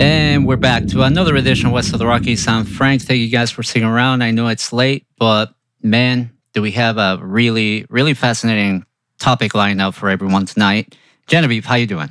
And we're back to another edition of West of the Rockies. I'm Frank. Thank you guys for sticking around. I know it's late, but man, do we have a really, really fascinating topic lined up for everyone tonight. Genevieve, how you doing?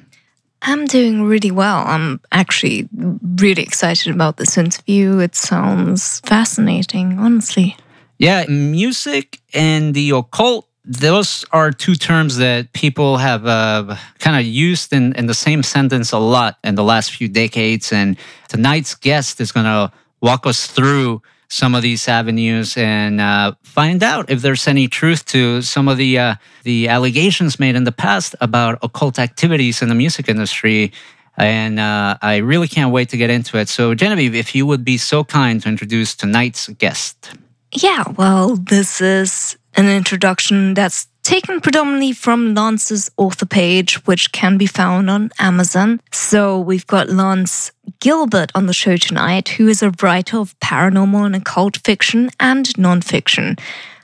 I'm doing really well. I'm actually really excited about this interview. It sounds fascinating, honestly. Yeah, music and the occult those are two terms that people have uh, kind of used in, in the same sentence a lot in the last few decades. And tonight's guest is going to walk us through some of these avenues and uh, find out if there's any truth to some of the uh, the allegations made in the past about occult activities in the music industry. And uh, I really can't wait to get into it. So, Genevieve, if you would be so kind to introduce tonight's guest. Yeah, well, this is an introduction that's taken predominantly from Lance's author page, which can be found on Amazon. So we've got Lance Gilbert on the show tonight, who is a writer of paranormal and occult fiction and nonfiction.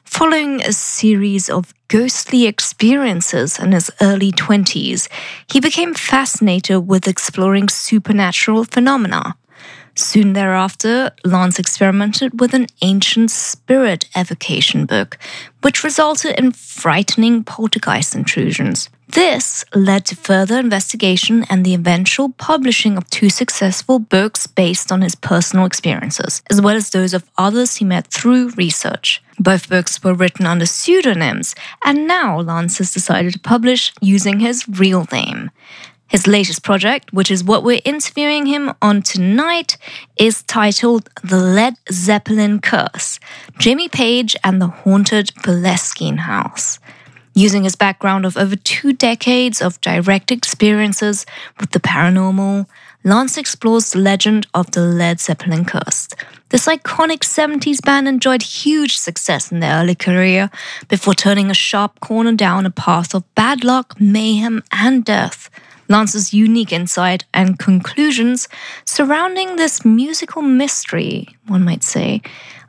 Following a series of ghostly experiences in his early 20s, he became fascinated with exploring supernatural phenomena. Soon thereafter, Lance experimented with an ancient spirit evocation book, which resulted in frightening poltergeist intrusions. This led to further investigation and the eventual publishing of two successful books based on his personal experiences, as well as those of others he met through research. Both books were written under pseudonyms, and now Lance has decided to publish using his real name. His latest project, which is what we're interviewing him on tonight, is titled The Led Zeppelin Curse Jimmy Page and the Haunted Boleskine House. Using his background of over two decades of direct experiences with the paranormal, Lance explores the legend of the Led Zeppelin Curse. This iconic 70s band enjoyed huge success in their early career before turning a sharp corner down a path of bad luck, mayhem, and death. Lance's unique insight and conclusions surrounding this musical mystery, one might say,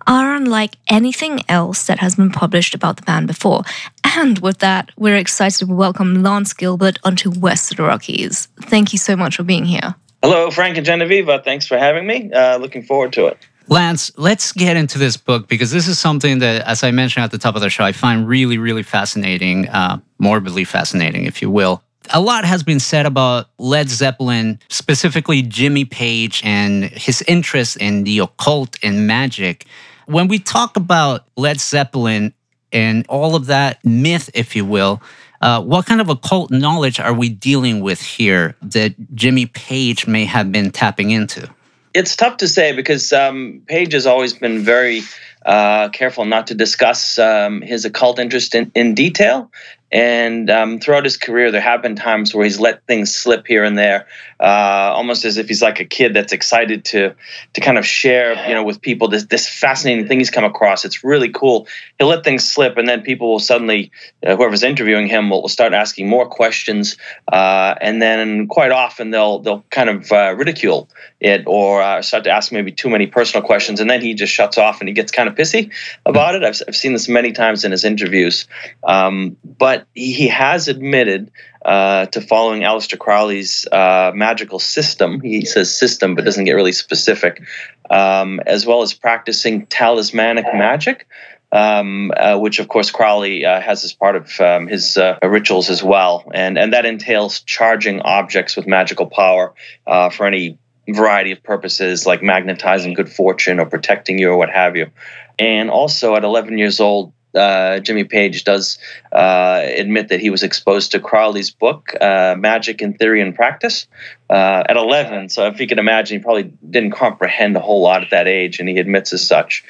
are unlike anything else that has been published about the band before. And with that, we're excited to welcome Lance Gilbert onto West of the Rockies. Thank you so much for being here. Hello, Frank and Genevieve. Thanks for having me. Uh, looking forward to it. Lance, let's get into this book because this is something that, as I mentioned at the top of the show, I find really, really fascinating, uh, morbidly fascinating, if you will a lot has been said about Led Zeppelin, specifically Jimmy Page and his interest in the occult and magic. When we talk about Led Zeppelin and all of that myth, if you will, uh, what kind of occult knowledge are we dealing with here that Jimmy Page may have been tapping into? It's tough to say because um, Page has always been very uh, careful not to discuss um, his occult interest in, in detail. And um, throughout his career, there have been times where he's let things slip here and there, uh, almost as if he's like a kid that's excited to to kind of share, you know, with people this this fascinating thing he's come across. It's really cool. He'll let things slip, and then people will suddenly, uh, whoever's interviewing him, will, start asking more questions, uh, and then quite often they'll they'll kind of uh, ridicule it or uh, start to ask maybe too many personal questions, and then he just shuts off and he gets kind of pissy about it. I've I've seen this many times in his interviews, um, but he has admitted uh, to following Aleister Crowley's uh, magical system. He says system, but doesn't get really specific, um, as well as practicing talismanic magic. Um, uh, which of course Crowley uh, has as part of um, his uh, rituals as well, and and that entails charging objects with magical power uh, for any variety of purposes, like magnetizing good fortune or protecting you or what have you. And also, at 11 years old, uh, Jimmy Page does uh, admit that he was exposed to Crowley's book, uh, Magic in Theory and Practice, uh, at 11. So if you can imagine, he probably didn't comprehend a whole lot at that age, and he admits as such.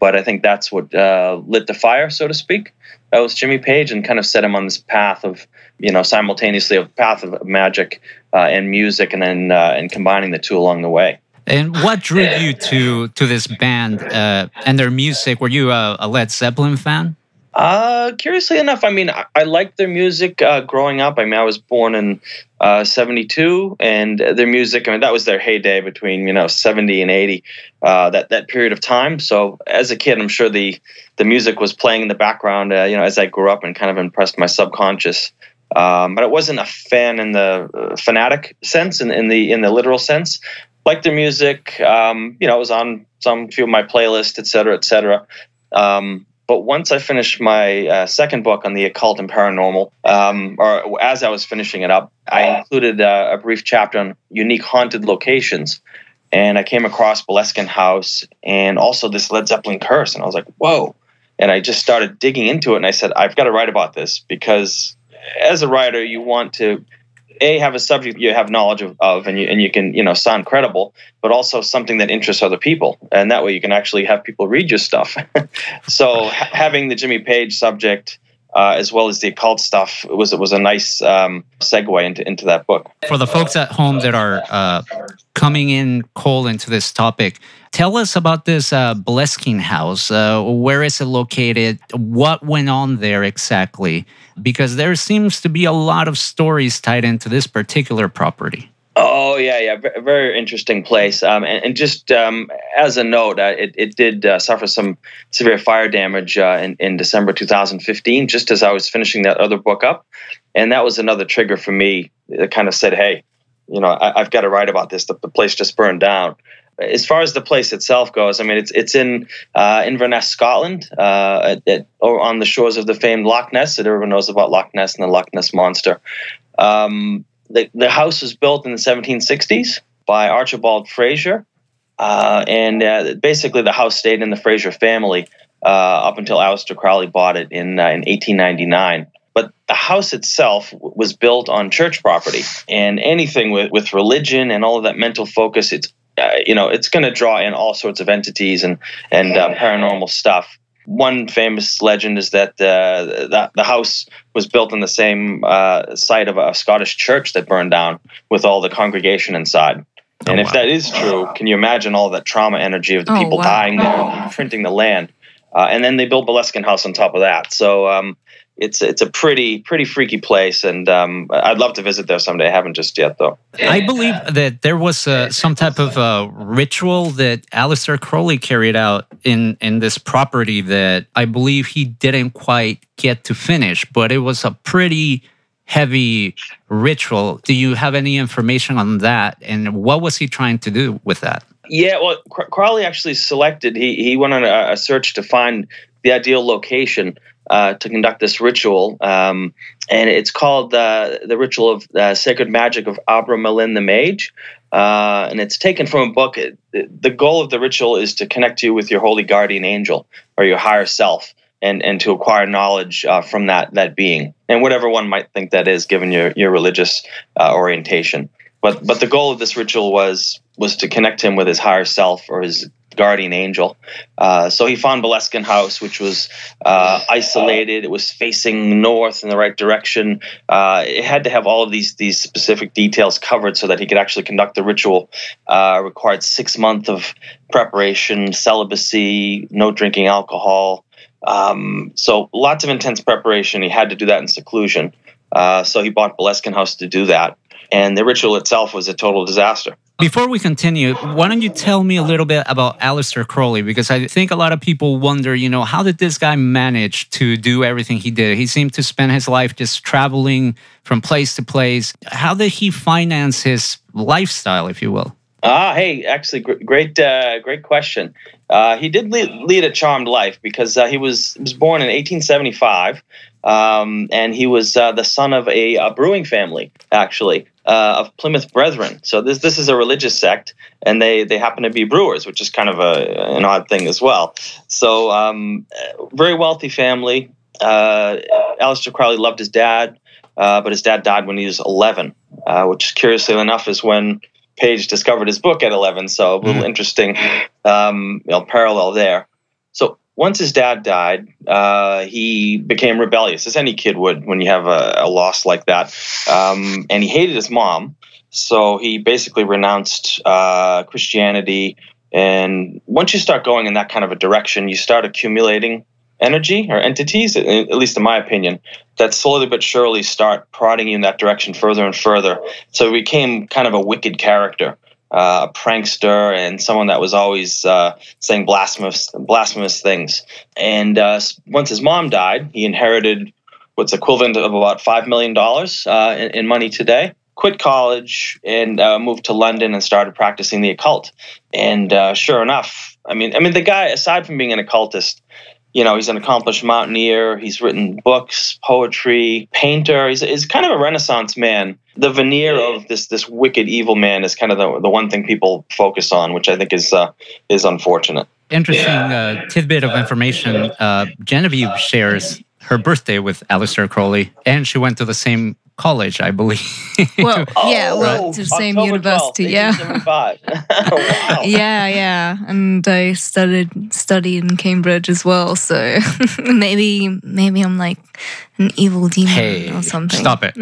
but I think that's what uh, lit the fire, so to speak. That was Jimmy Page, and kind of set him on this path of you know simultaneously a path of magic uh, and music, and then and combining the two along the way. And what drew you to to this band uh, and their music? Were you a, a Led Zeppelin fan? Uh, curiously enough, I mean, I, I liked their music uh, growing up. I mean, I was born in uh, 72, and their music, I mean, that was their heyday between, you know, 70 and 80, uh, that, that period of time. So as a kid, I'm sure the, the music was playing in the background, uh, you know, as I grew up and kind of impressed my subconscious. Um, but I wasn't a fan in the uh, fanatic sense, in, in the in the literal sense. Liked their music, um, you know, it was on some few of my playlists, et cetera, et cetera. Um, but once I finished my uh, second book on the occult and paranormal, um, or as I was finishing it up, I included uh, a brief chapter on unique haunted locations. And I came across Boleskine House and also this Led Zeppelin curse. And I was like, whoa. And I just started digging into it. And I said, I've got to write about this because as a writer, you want to a have a subject you have knowledge of, of, and you and you can you know sound credible but also something that interests other people. And that way you can actually have people read your stuff. So ha- having the jimmy page subject uh, as well as the occult stuff was it was a nice um, segue into into that book. For the folks at home that are uh, coming in cold into this topic, tell us about this uh, Boleskine house. Uh, where is it located? What went on there exactly? Because there seems to be a lot of stories tied into this particular property. Oh yeah, yeah, very interesting place. Um, and, and, just um, as a note, uh, it, it did uh, suffer some severe fire damage uh, in, in December 2015, just as I was finishing that other book up, and that was another trigger for me. That kind of said, "Hey, you know, I, have got to write about this. The, the, place just burned down." As far as the place itself goes, I mean, it's it's in uh, Inverness, Scotland, uh, at, at, on the shores of the famed Loch Ness that everyone knows about Loch Ness and the Loch Ness monster. Um, the, the house was built in the 1760s by Archibald Fraser. Uh, and uh, basically, the house stayed in the Fraser family uh, up until Aleister Crowley bought it in, uh, in 1899. But the house itself was built on church property, and anything with, with religion and all of that mental focus, it's uh, you know it's going to draw in all sorts of entities and and uh, paranormal stuff one famous legend is that uh, the, the house was built on the same uh, site of a Scottish church that burned down with all the congregation inside. Oh, and if wow. that is true, can you imagine all that trauma energy of the oh, people wow. dying there, printing the land? Uh, and then they built Boleskine House on top of that. So um, it's it's a pretty pretty freaky place, and um, I'd love to visit there someday. I haven't just yet, though. I believe that there was uh, some type of uh, ritual that Aleister Crowley carried out in in this property that I believe he didn't quite get to finish, but it was a pretty heavy ritual. Do you have any information on that, and what was he trying to do with that? Yeah, well, Crowley actually selected. He he went on a, a search to find the ideal location uh, to conduct this ritual. Um, and it's called uh, the ritual of uh, sacred magic of Abramelin the Mage. Uh, and it's taken from a book. The goal of the ritual is to connect you with your holy guardian angel or your higher self. And, and to acquire knowledge uh, from that that being and whatever one might think that is given your your religious uh, orientation but but the goal of this ritual was was to connect him with his higher self or his guardian angel. Uh, so he found Boleskine House, which was uh, isolated. It was facing north in the right direction. Uh, it had to have all of these these specific details covered so that he could actually conduct the ritual. Uh, required six months of preparation, celibacy, no drinking alcohol. Um, so lots of intense preparation. He had to do that in seclusion. Uh, so he bought Boleskine House to do that and the ritual itself was a total disaster. Before we continue, why don't you tell me a little bit about Aleister Crowley? Because I think a lot of people wonder, you know, how did this guy manage to do everything he did? He seemed to spend his life just traveling from place to place. How did he finance his lifestyle, if you will? Ah, hey, actually, great, uh, great question. Uh, he did lead, lead, a charmed life because uh, he was was born in 1875, um, and he was uh, the son of a, a brewing family, actually uh, of Plymouth Brethren. So this this is a religious sect, and they they happen to be brewers, which is kind of a an odd thing as well. So um, very wealthy family. Uh, Aleister Crowley loved his dad, uh, but his dad died when he was 11, uh, which curiously enough is when Page discovered his book at 11. So a little mm. interesting um, you know, parallel there. So once his dad died, uh, he became rebellious, as any kid would when you have a, a loss like that. Um, and he hated his mom, so he basically renounced uh, Christianity. And once you start going in that kind of a direction, you start accumulating energy or entities, at least in my opinion, that slowly but surely start prodding you in that direction further and further. So he became kind of a wicked character uh, a prankster and someone that was always uh, saying blasphemous blasphemous things. And uh, once his mom died, he inherited what's equivalent of about five million dollars uh, in, in, money today. Quit college and uh, moved to London and started practicing the occult. And uh, sure enough, I mean, I mean, the guy, aside from being an occultist, you know, he's an accomplished mountaineer. He's written books, poetry, painter. He's, he's kind of a Renaissance man. The veneer of this this wicked evil man is kind of the, the one thing people focus on, which I think is uh, is unfortunate. Interesting uh, tidbit of information. Uh, Genevieve shares her birthday with Aleister Crowley, and she went to the same college, I believe. Well, yeah, well, to the same October university, 12th, yeah. 1875. wow. Yeah, yeah, and I studied studied in Cambridge as well. So maybe maybe I'm like an evil demon hey, or something. stop it!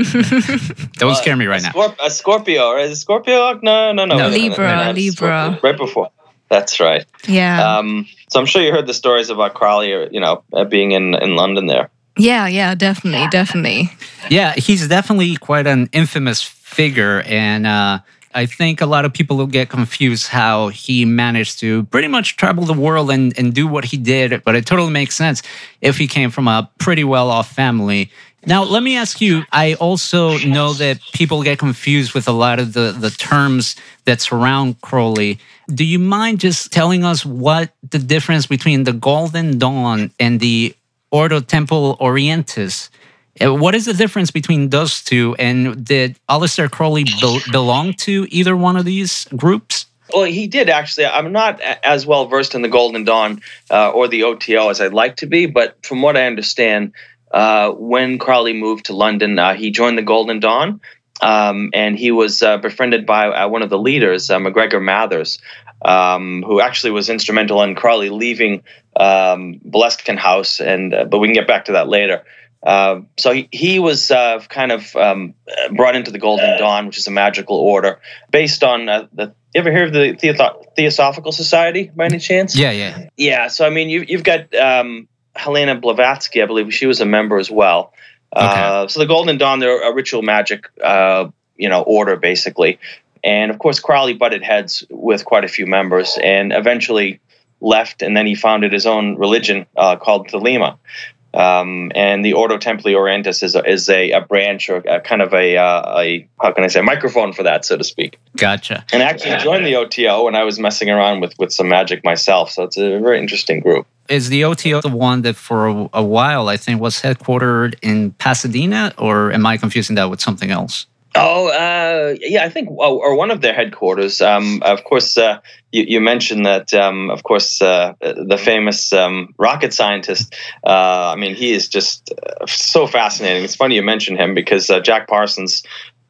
Don't scare me right a now. Scorp- a Scorpio, right? Is it Scorpio? No, no, no. No. wait. Libra, No, no, it's Libra. Right before. That's right. Yeah, Um, so I'm sure you heard the stories about Crowley, or, you know, uh, being in, in London there. Yeah, yeah, definitely, definitely. Yeah, he's definitely quite an infamous figure. And uh, I think a lot of people will get confused how he managed to pretty much travel the world and, and do what he did. But it totally makes sense if he came from a pretty well off family. Now, let me ask you I also know that people get confused with a lot of the, the terms that surround Crowley. Do you mind just telling us what the difference between the Golden Dawn and the Ordo Templi Orientis uh, What is the difference between those two? And did Aleister Crowley be- belong to either one of these groups? Well, he did actually. I'm not as well versed in the Golden Dawn uh, or the OTO as I'd like to be, but from what I understand, uh, when Crowley moved to London, uh, he joined the Golden Dawn, um, and he was uh, befriended by uh, one of the leaders, MacGregor Mathers, um, who actually was instrumental in Crowley leaving um, Boleskine House. And uh, but we can get back to that later. Uh, so he, he was uh, kind of um, brought into the Golden Dawn, which is a magical order based on uh, the. You ever hear of the Theotho- Theosophical Society by any chance? Yeah, yeah. Yeah. So I mean, you, you've got um, Helena Blavatsky, I believe she was a member as well. Uh, so the Golden Dawn, they're a ritual magic, uh, you know, order basically, and of course Crowley butted heads with quite a few members, and eventually left, and then he founded his own religion uh, called Thelema. Um, and the Ordo Templi Orientis is a, is a, a branch or a, kind of a, uh, a how can I say microphone for that, so to speak. Gotcha. And I actually joined the OTO when I was messing around with with some magic myself. So it's a very interesting group. Is the OTO the one that for a, a while I think was headquartered in Pasadena, or am I confusing that with something else? Oh, uh, yeah, I think, or one of their headquarters. Um, of course, uh, you, you mentioned that, um, of course, uh, the famous um, rocket scientist. Uh, I mean, he is just uh, so fascinating. It's funny you mention him because uh, Jack Parsons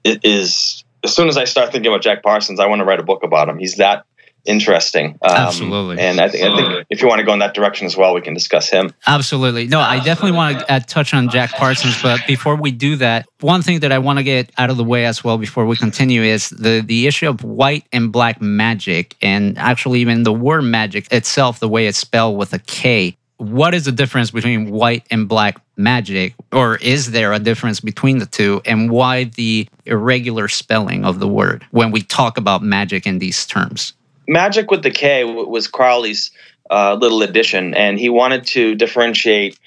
is, as soon as I start thinking about Jack Parsons, I want to write a book about him. He's that interesting. Um, Absolutely. And I think, I think if you want to go in that direction as well, we can discuss him. Absolutely. No, I definitely want to uh, touch on Jack Parsons, but before we do that, one thing that I want to get out of the way as well before we continue is the the issue of white and black magic, and actually even the word magic itself, the way it's spelled with a K. What is the difference between white and black magic, or is there a difference between the two, and why the irregular spelling of the word when we talk about magic in these terms? Magic with the k was Crowley's uh, little addition, and he wanted to differentiate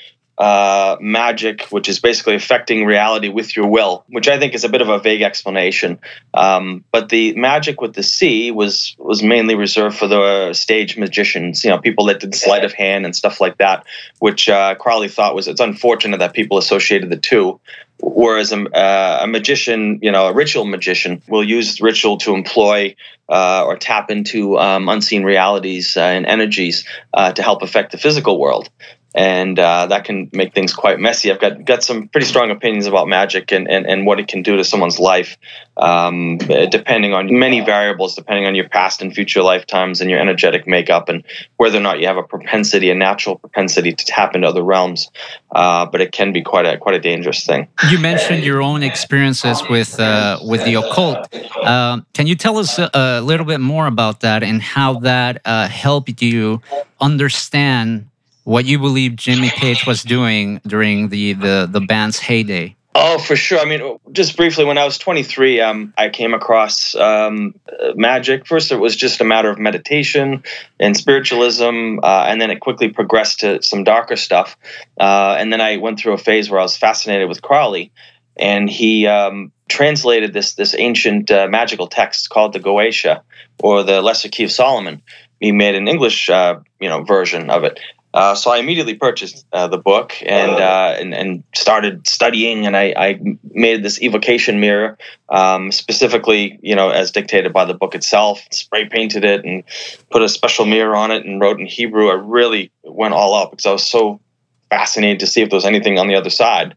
uh, magic, which is basically affecting reality with your will, which I think is a bit of a vague explanation. Um, but the magic with the C was was mainly reserved for the stage magicians, you know, people that did sleight of hand and stuff like that, which uh, Crowley thought was it's unfortunate that people associated the two. Whereas a, uh, a magician, you know, a ritual magician will use ritual to employ uh, or tap into um, unseen realities uh, and energies uh, to help affect the physical world. And uh, that can make things quite messy. I've got got some pretty strong opinions about magic and, and, and what it can do to someone's life, um, depending on many variables, depending on your past and future lifetimes and your energetic makeup, and whether or not you have a propensity, a natural propensity to tap into other realms. Uh, but it can be quite a quite a dangerous thing. You mentioned your own experiences with uh, with the occult. Uh, can you tell us a, a, little bit more about that and how that uh, helped you understand? What you believe Jimmy Page was doing during the, the, the band's heyday. Oh, for sure. I mean, just briefly, when I was 23, um, I came across um, magic. First, it was just a matter of meditation and spiritualism, uh, and then it quickly progressed to some darker stuff. Uh, and then I went through a phase where I was fascinated with Crowley, and he um, translated this this ancient uh, magical text called the Goetia, or the Lesser Key of Solomon. He made an English, uh, you know, version of it, uh, so I immediately purchased uh, the book and, uh, and, and started studying, and I, I made this evocation mirror um, specifically, you know, as dictated by the book itself. Spray painted it and put a special mirror on it and wrote in Hebrew. I really went all out because I was so fascinated to see if there was anything on the other side.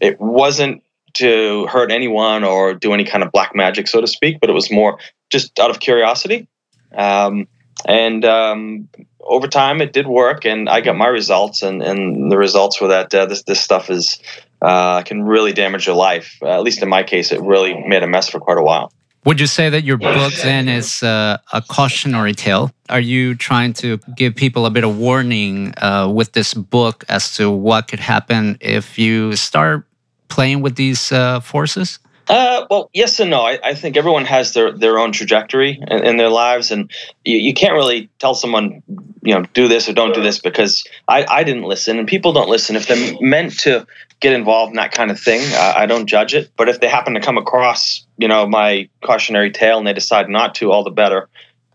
It wasn't to hurt anyone or do any kind of black magic, so to speak, but it was more just out of curiosity. Um, and um, over time it did work and i got my results and, and the results were that uh, this, this stuff is uh, can really damage your life. Uh, at least in my case it really made a mess for quite a while. Would you say that your book then is uh, a cautionary tale? Are you trying to give people a bit of warning uh, with this book as to what could happen if you start playing with these uh, forces uh, well, yes and no. I, I, think everyone has their, their own trajectory in, in their lives, and you, you, can't really tell someone, you know, do this or don't do this because I, I didn't listen, and people don't listen. If they're meant to get involved in that kind of thing, uh, I don't judge it. But if they happen to come across, you know, my cautionary tale and they decide not to, all the better.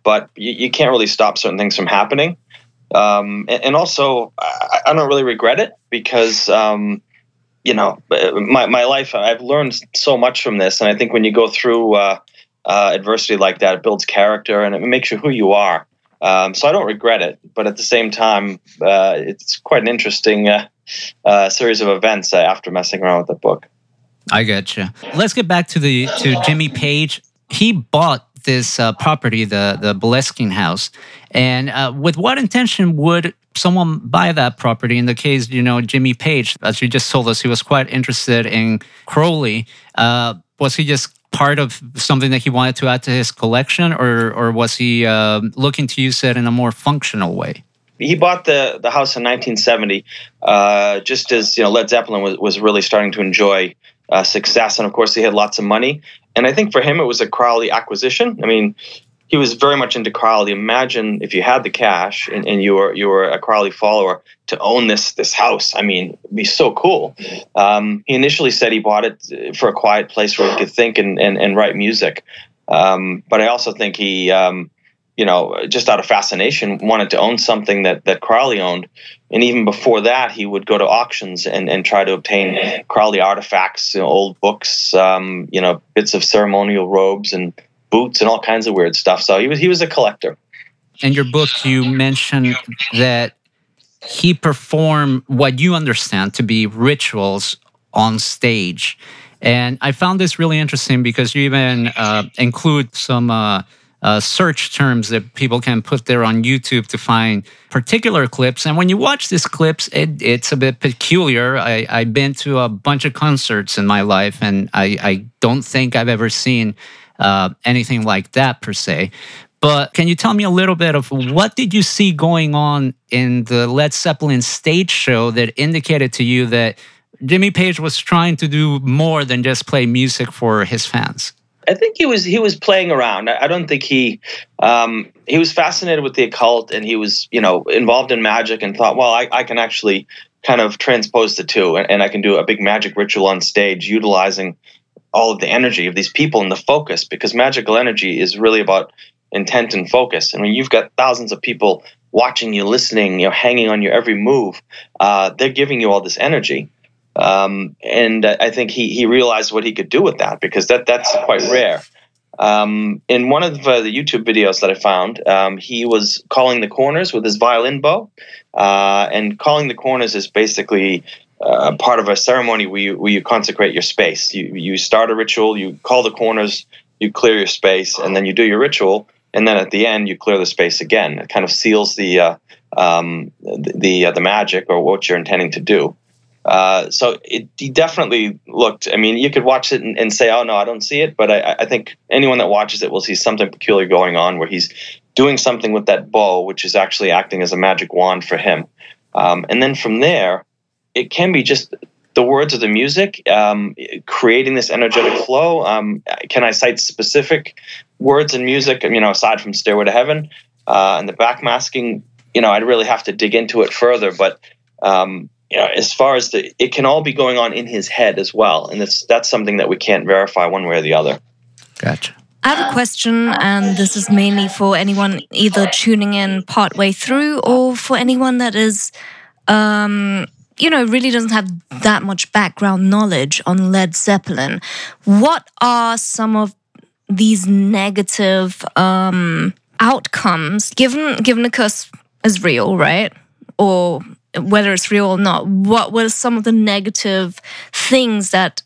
But you, you can't really stop certain things from happening. Um, and, and, also, I, I, don't really regret it because. Um, you know, my, my life, I've learned so much from this. And I think when you go through uh, uh, adversity like that, it builds character and it makes you who you are. Um, so I don't regret it. But at the same time, uh, it's quite an interesting uh, uh, series of events uh, after messing around with the book. I you. Let's get back to the to Jimmy Page. He bought this property, the the Boleskine House, and with what intention would someone buy that property. In the case, you know, Jimmy Page, as you just told us, he was quite interested in Crowley. Uh, was he just part of something that he wanted to add to his collection, or or was he uh, looking to use it in a more functional way? He bought the the house in 1970, uh, just as you know Led Zeppelin was was really starting to enjoy uh, success, and of course he had lots of money. And I think for him it was a Crowley acquisition. I mean, he was very much into Crowley. Imagine if you had the cash and, and you were you were a Crowley follower to own this this house. I mean, it'd be so cool. Um, he initially said he bought it for a quiet place where he could think and and, and write music. Um, but I also think he, um, you know, just out of fascination, wanted to own something that that Crowley owned. And even before that, he would go to auctions and, and try to obtain Crowley artifacts, you know, old books, um, you know, bits of ceremonial robes and boots and all kinds of weird stuff. So he was he was a collector. In your book, you mentioned that he performed what you understand to be rituals on stage. And I found this really interesting because you even uh, include some uh, uh, search terms that people can put there on YouTube to find particular clips. And when you watch these clips, it, it's a bit peculiar. I, have been to a bunch of concerts in my life, and I, I don't think I've ever seen uh, anything like that per se. But can you tell me a little bit of what did you see going on in the Led Zeppelin stage show that indicated to you that Jimmy Page was trying to do more than just play music for his fans? I think he was he was playing around. I don't think he um, he was fascinated with the occult and he was you know involved in magic and thought, well, I, I can actually kind of transpose the two and, and I can do a big magic ritual on stage utilizing all of the energy of these people and the focus because magical energy is really about intent and focus. I mean, you've got thousands of people watching you, listening, you know, hanging on your every move. Uh, they're giving you all this energy. Um, and I think he, he realized what he could do with that because that that's quite rare. Um, in one of uh, the YouTube videos that I found, um, he was calling the corners with his violin bow. Uh, and calling the corners is basically uh, part of a ceremony where you, where you consecrate your space. You, you start a ritual, you call the corners, you clear your space, and then you do your ritual. And then at the end, you clear the space again. It kind of seals the uh, um, the uh, the magic or what you're intending to do. Uh, so it he definitely looked. I mean, you could watch it and, and say, "Oh no, I don't see it," but I, I, think anyone that watches it will see something peculiar going on, where he's doing something with that bow, which is actually acting as a magic wand for him. Um, and then from there, it can be just the words of the music, um, creating this energetic flow. Um, can I cite specific words and music? You know, aside from "Stairway to Heaven" uh, and the backmasking, you know, I'd really have to dig into it further, but um, you know, as far as the, it can all be going on in his head as well, and that's that's something that we can't verify one way or the other. Gotcha. I have a question, and this is mainly for anyone either tuning in partway through or for anyone that is, um, you know, really doesn't have that much background knowledge on Led Zeppelin. What are some of these negative um, outcomes, given given the curse is real, right? Or whether it's real or not, what were some of the negative things that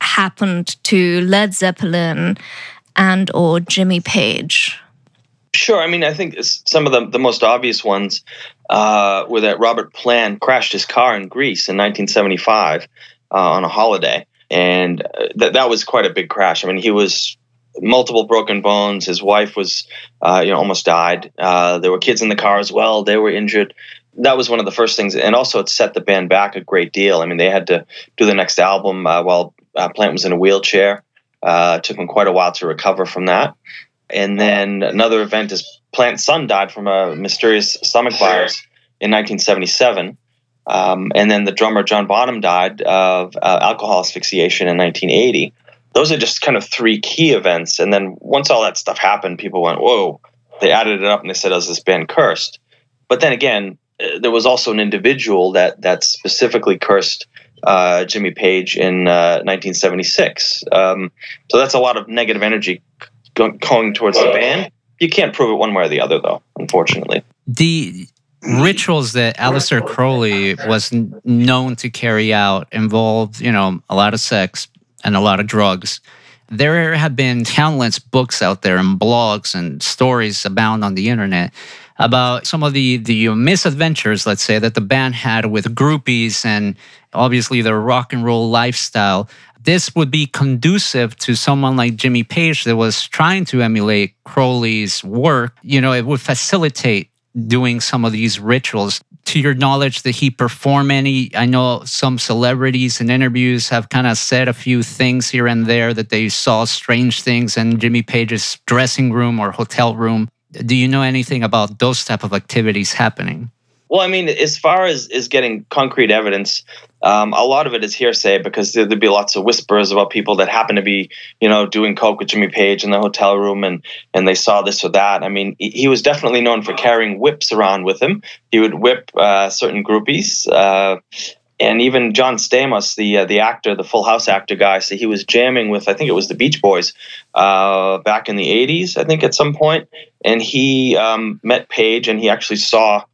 happened to Led Zeppelin and or Jimmy Page? Sure. I mean, I think some of the, the most obvious ones uh, were that Robert Plant crashed his car in Greece in 1975 uh, on a holiday. And uh, that, that was quite a big crash. I mean, he was multiple broken bones. His wife was, uh, you know, almost died. Uh, there were kids in the car as well. They were injured that was one of the first things, and also it set the band back a great deal. I mean, they had to do the next album uh, while Plant was in a wheelchair. Uh, it took him quite a while to recover from that. And then another event is Plant's son died from a mysterious stomach virus in 1977. Um, and then the drummer John Bonham died of uh, alcohol asphyxiation in 1980. Those are just kind of three key events. And then once all that stuff happened, people went, "Whoa!" They added it up and they said, "Is this band cursed?" But then again, there was also an individual that that specifically cursed uh, Jimmy Page in uh, 1976. Um, so that's a lot of negative energy going towards the band. You can't prove it one way or the other, though. Unfortunately, the rituals that Aleister Crowley was known to carry out involved, you know, a lot of sex and a lot of drugs. There have been countless books out there and blogs and stories abound on the internet about some of the the misadventures, let's say, that the band had with groupies and obviously their rock and roll lifestyle. This would be conducive to someone like Jimmy Page that was trying to emulate Crowley's work. You know, it would facilitate doing some of these rituals. To your knowledge, did he perform any? I know some celebrities in interviews have kind of said a few things here and there that they saw strange things in Jimmy Page's dressing room or hotel room do you know anything about those type of activities happening? Well, I mean, as far as is getting concrete evidence, um, a lot of it is hearsay because there'd be lots of whispers about people that happen to be, you know, doing coke with Jimmy Page in the hotel room, and and they saw this or that. I mean, he was definitely known for carrying whips around with him. He would whip uh, certain groupies. Uh, and even John Stamos, the uh, the actor, the Full House actor guy, so he was jamming with I think it was the Beach Boys uh, back in the '80s, I think at some point, and he um, met Page, and he actually saw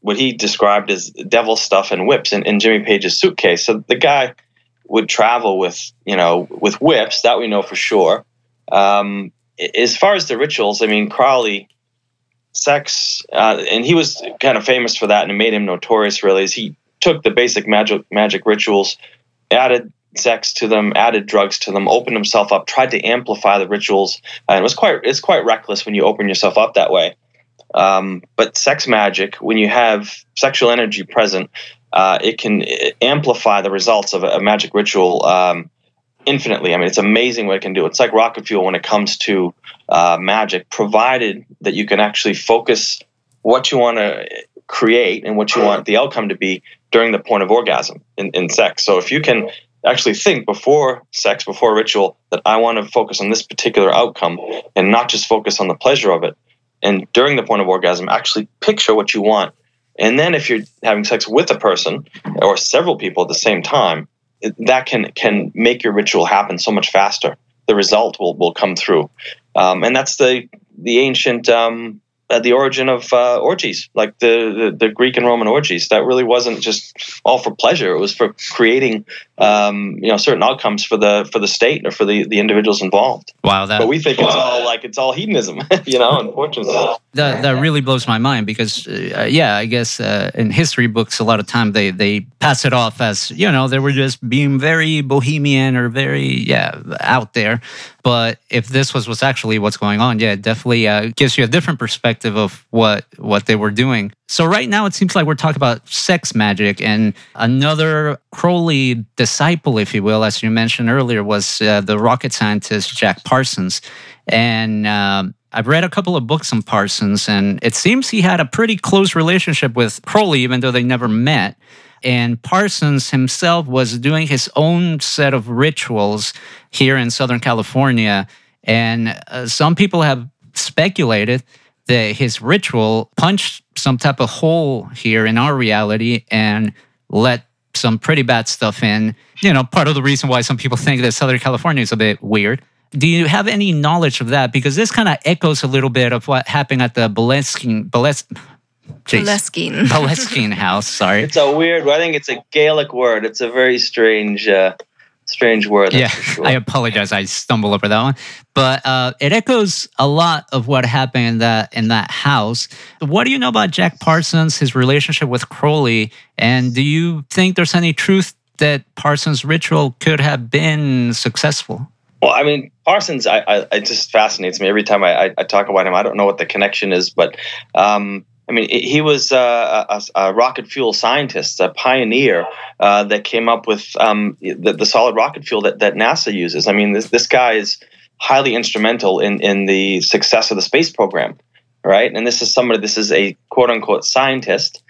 what he described as devil stuff and whips in, in Jimmy Page's suitcase. So the guy would travel with you know with whips that we know for sure. Um, as far as the rituals, I mean Crowley sex, uh, and he was kind of famous for that, and it made him notorious. Really, is he took the basic magic magic rituals, added sex to them, added drugs to them, opened himself up, tried to amplify the rituals, and it was quite it's quite reckless when you open yourself up that way. Um, but sex magic, when you have sexual energy present, uh, it can amplify the results of a, a magic ritual um, infinitely. I mean, it's amazing what it can do. It's like rocket fuel when it comes to uh, magic, provided that you can actually focus what you want to create and what you want the outcome to be during the point of orgasm in, in sex. So if you can actually think before sex, before ritual, that I want to focus on this particular outcome and not just focus on the pleasure of it. And during the point of orgasm, actually picture what you want. And then if you're having sex with a person or several people at the same time, that can can make your ritual happen so much faster. The result will, will come through. um, and that's the the ancient um, uh, the origin of uh, orgies, like the, the, the Greek and Roman orgies. That really wasn't just all for pleasure; it was for creating, um, you know, certain outcomes for the for the state or for the, the individuals involved. Wow, that But we think it's all like it's all hedonism, you know. Unfortunately, that, that really blows my mind because uh, yeah i guess uh, in history books a lot of time they they pass it off as you know they were just being very bohemian or very yeah out there but if this was what's actually what's going on yeah it definitely uh, gives you a different perspective of what what they were doing so right now it seems like we're talking about sex magic and another crowley disciple if you will as you mentioned earlier was uh, the rocket scientist jack parsons and um, I've read a couple of books on Parsons, and it seems he had a pretty close relationship with Crowley, even though they never met. And Parsons himself was doing his own set of rituals here in Southern California. And uh, some people have speculated that his ritual punched some type of hole here in our reality and let some pretty bad stuff in. You know, part of the reason why some people think that Southern California is a bit weird. Do you have any knowledge of that? Because this kind of echoes a little bit of what happened at the Boleskine, Boles, jeez, Boleskine. Boleskine house. Sorry. it's a weird. I think it's a Gaelic word. It's a very strange, uh, strange word. Yeah, sure. I apologize. I stumbled over that one, but uh, it echoes a lot of what happened in that in that house. What do you know about Jack Parsons, his relationship with Crowley, and do you think there's any truth that Parsons' ritual could have been successful? Well, I mean, Parsons, I, I, it just fascinates me every time I, I, I talk about him. I don't know what the connection is, but um, I mean, he was uh, a, a rocket fuel scientist, a pioneer uh, that came up with um, the, the solid rocket fuel that, that NASA uses. I mean, this, this guy is highly instrumental in, in the success of the space program, right? And this is somebody, this is a quote unquote scientist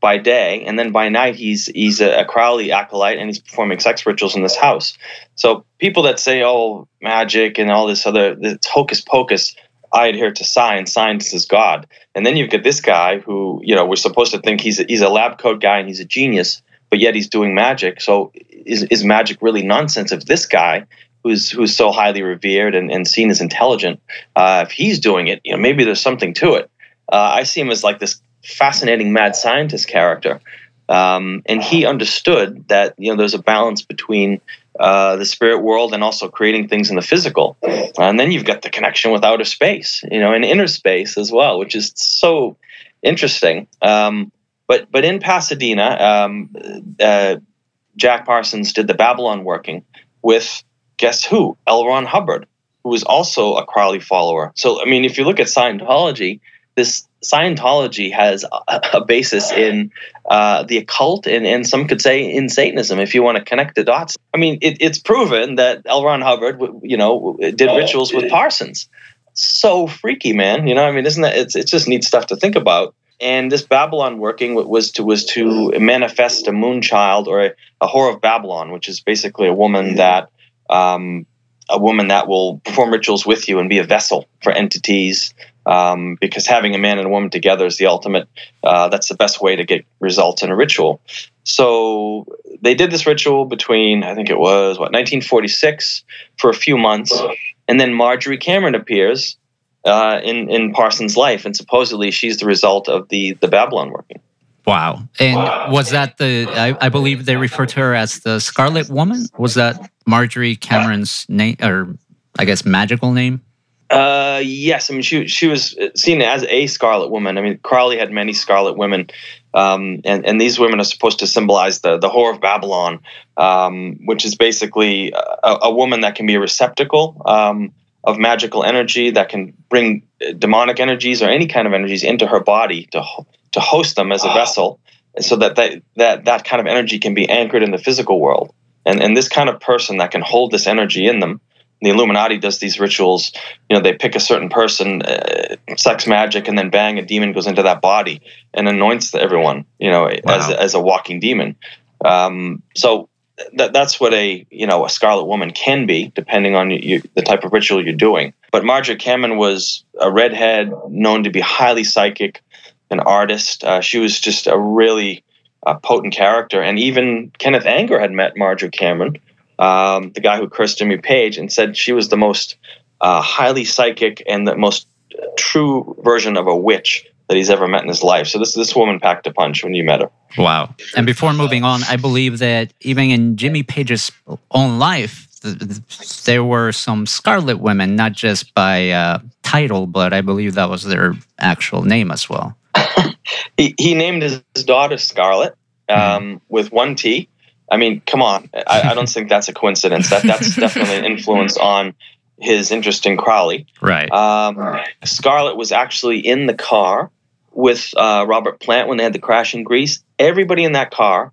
by day, and then by night he's he's a, Crowley acolyte and he's performing sex rituals in this house. So people that say, "Oh, magic and all this other it's hocus pocus," I adhere to science. Science is God. And then you've got this guy who you know we're supposed to think he's a, he's a lab coat guy and he's a genius, but yet he's doing magic. So is is magic really nonsense? If this guy who's who's so highly revered and, and seen as intelligent, uh, if he's doing it, you know maybe there's something to it. Uh, I see him as like this fascinating mad scientist character. Um, and he understood that you know there's a balance between uh, the spirit world and also creating things in the physical. And then you've got the connection with outer space, you know, and inner space as well, which is so interesting. Um, but but in Pasadena, um, uh, Jack Parsons did the Babalon Working with guess who? L. Ron Hubbard, who was also a Crowley follower. So I mean, if you look at Scientology, this Scientology has a, basis in uh, the occult and, and some could say in Satanism if you want to connect the dots. I mean, it, it's proven that L. Ron Hubbard, you know, did rituals with Parsons. So freaky, man. You know, I mean, isn't that? It's it's just neat stuff to think about. And this Babalon Working was to was to manifest a moon child or a, a whore of Babylon, which is basically a woman that um, a woman that will perform rituals with you and be a vessel for entities um, because having a man and a woman together is the ultimate. Uh, that's the best way to get results in a ritual. So they did this ritual between I think it was what 1946 for a few months, and then Marjorie Cameron appears uh, in in Parsons' life, and supposedly she's the result of the the Babalon Working. Wow. And was that the, I, I believe they refer to her as the Scarlet Woman? Was that Marjorie Cameron's name, or I guess magical name? Uh, yes, I mean she she was seen as a Scarlet Woman. I mean Crowley had many Scarlet Women, um, and and these women are supposed to symbolize the the whore of Babylon, um, which is basically a, a woman that can be a receptacle um, of magical energy that can bring demonic energies or any kind of energies into her body to to host them as a vessel, so that that that that kind of energy can be anchored in the physical world. And and this kind of person that can hold this energy in them the Illuminati does these rituals. You know, they pick a certain person, uh, sex magic, and then bang, a demon goes into that body and anoints everyone. You know, Wow. as as a walking demon. Um, so that that's what a you know a Scarlet Woman can be, depending on you, you, the type of ritual you're doing. But Marjorie Cameron was a redhead, known to be highly psychic, an artist. Uh, she was just a really uh, potent character, and even Kenneth Anger had met Marjorie Cameron um, the guy who cursed Jimmy Page and said she was the most uh, highly psychic and the most true version of a witch that he's ever met in his life. So this this woman packed a punch when you met her. Wow. And before moving on, I believe that even in Jimmy Page's own life, th- th- there were some Scarlet women, not just by uh, title, but I believe that was their actual name as well. He he named his, his daughter Scarlet um, with one T. I mean, come on. I, I don't think that's a coincidence. That that's definitely an influence on his interest in Crowley. Right. Um, Scarlet was actually in the car with uh, Robert Plant when they had the crash in Greece. Everybody in that car,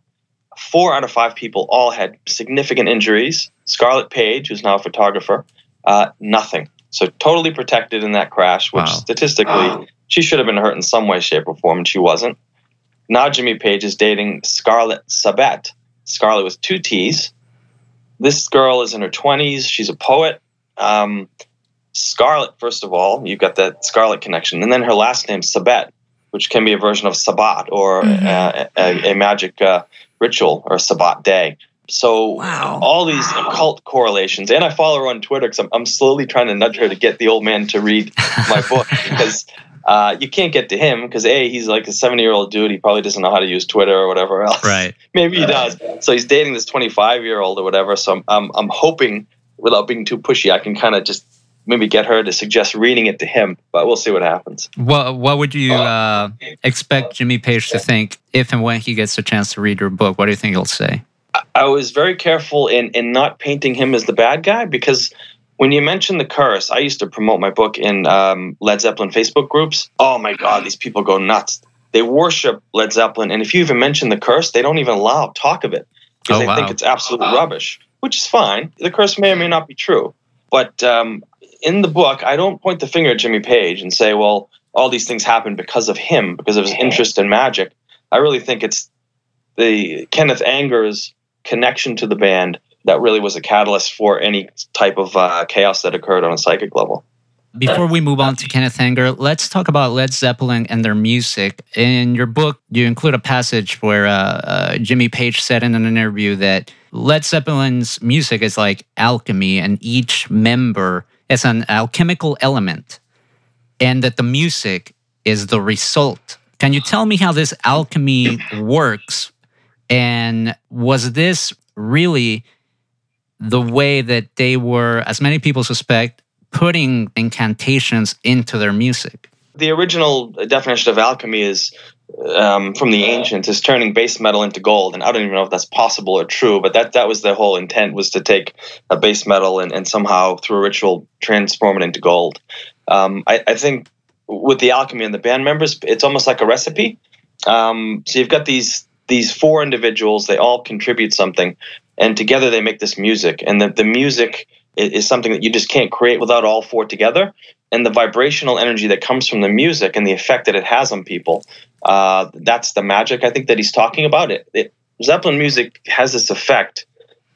four out of five people, all had significant injuries. Scarlet Page, who's now a photographer, uh, nothing. So totally protected in that crash, which Wow. statistically she should have been hurt in some way, shape, or form, and she wasn't. Now Jimmy Page is dating Scarlett Sabet. Scarlett with two T's. This girl is in her 20s. She's a poet. Um, Scarlet, first of all, you've got that Scarlet connection, and then her last name Sabet, which can be a version of Sabbat or uh, a, a magic uh, ritual or Sabbat day. So Wow. all these occult correlations, and I follow her on Twitter because I'm, I'm slowly trying to nudge her to get the old man to read my book because uh, you can't get to him because a he's like a 70 year old dude. He probably doesn't know how to use Twitter or whatever else. Right. Maybe he does. So he's dating this 25 year old or whatever. So I'm, I'm, I'm hoping, without being too pushy, I can kind of just maybe get her to suggest reading it to him. But we'll see what happens. What What would you uh, expect Jimmy Page to think if and when he gets a chance to read your book? What do you think he'll say? I was very careful in, in not painting him as the bad guy because when you mention the curse, I used to promote my book in um, Led Zeppelin Facebook groups. Oh my God, these people go nuts. They worship Led Zeppelin. And if you even mention the curse, they don't even allow talk of it because Oh, they wow. think it's absolute rubbish, which is fine. The curse may or may not be true. But um, in the book, I don't point the finger at Jimmy Page and say, well, all these things happened because of him, because of his interest in magic. I really think it's the Kenneth Anger's connection to the band that really was a catalyst for any type of uh, chaos that occurred on a psychic level. Before we move on to Kenneth Anger, let's talk about Led Zeppelin and their music. In your book, you include a passage where uh, uh, Jimmy Page said in an interview that Led Zeppelin's music is like alchemy, and each member is an alchemical element, and that the music is the result. Can you tell me how this alchemy works? And was this really the way that they were, as many people suspect, putting incantations into their music? The original definition of alchemy is um, from the ancients is turning base metal into gold, and I don't even know if that's possible or true, but that that was their whole intent was to take a base metal and, and somehow through a ritual transform it into gold. Um, I, I think with the alchemy and the band members, it's almost like a recipe. Um, so you've got these these four individuals; they all contribute something, and together they make this music. And the, the music is, is something that you just can't create without all four together. And the vibrational energy that comes from the music and the effect that it has on people, uh, that's the magic I think that he's talking about. It, it Zeppelin music has this effect,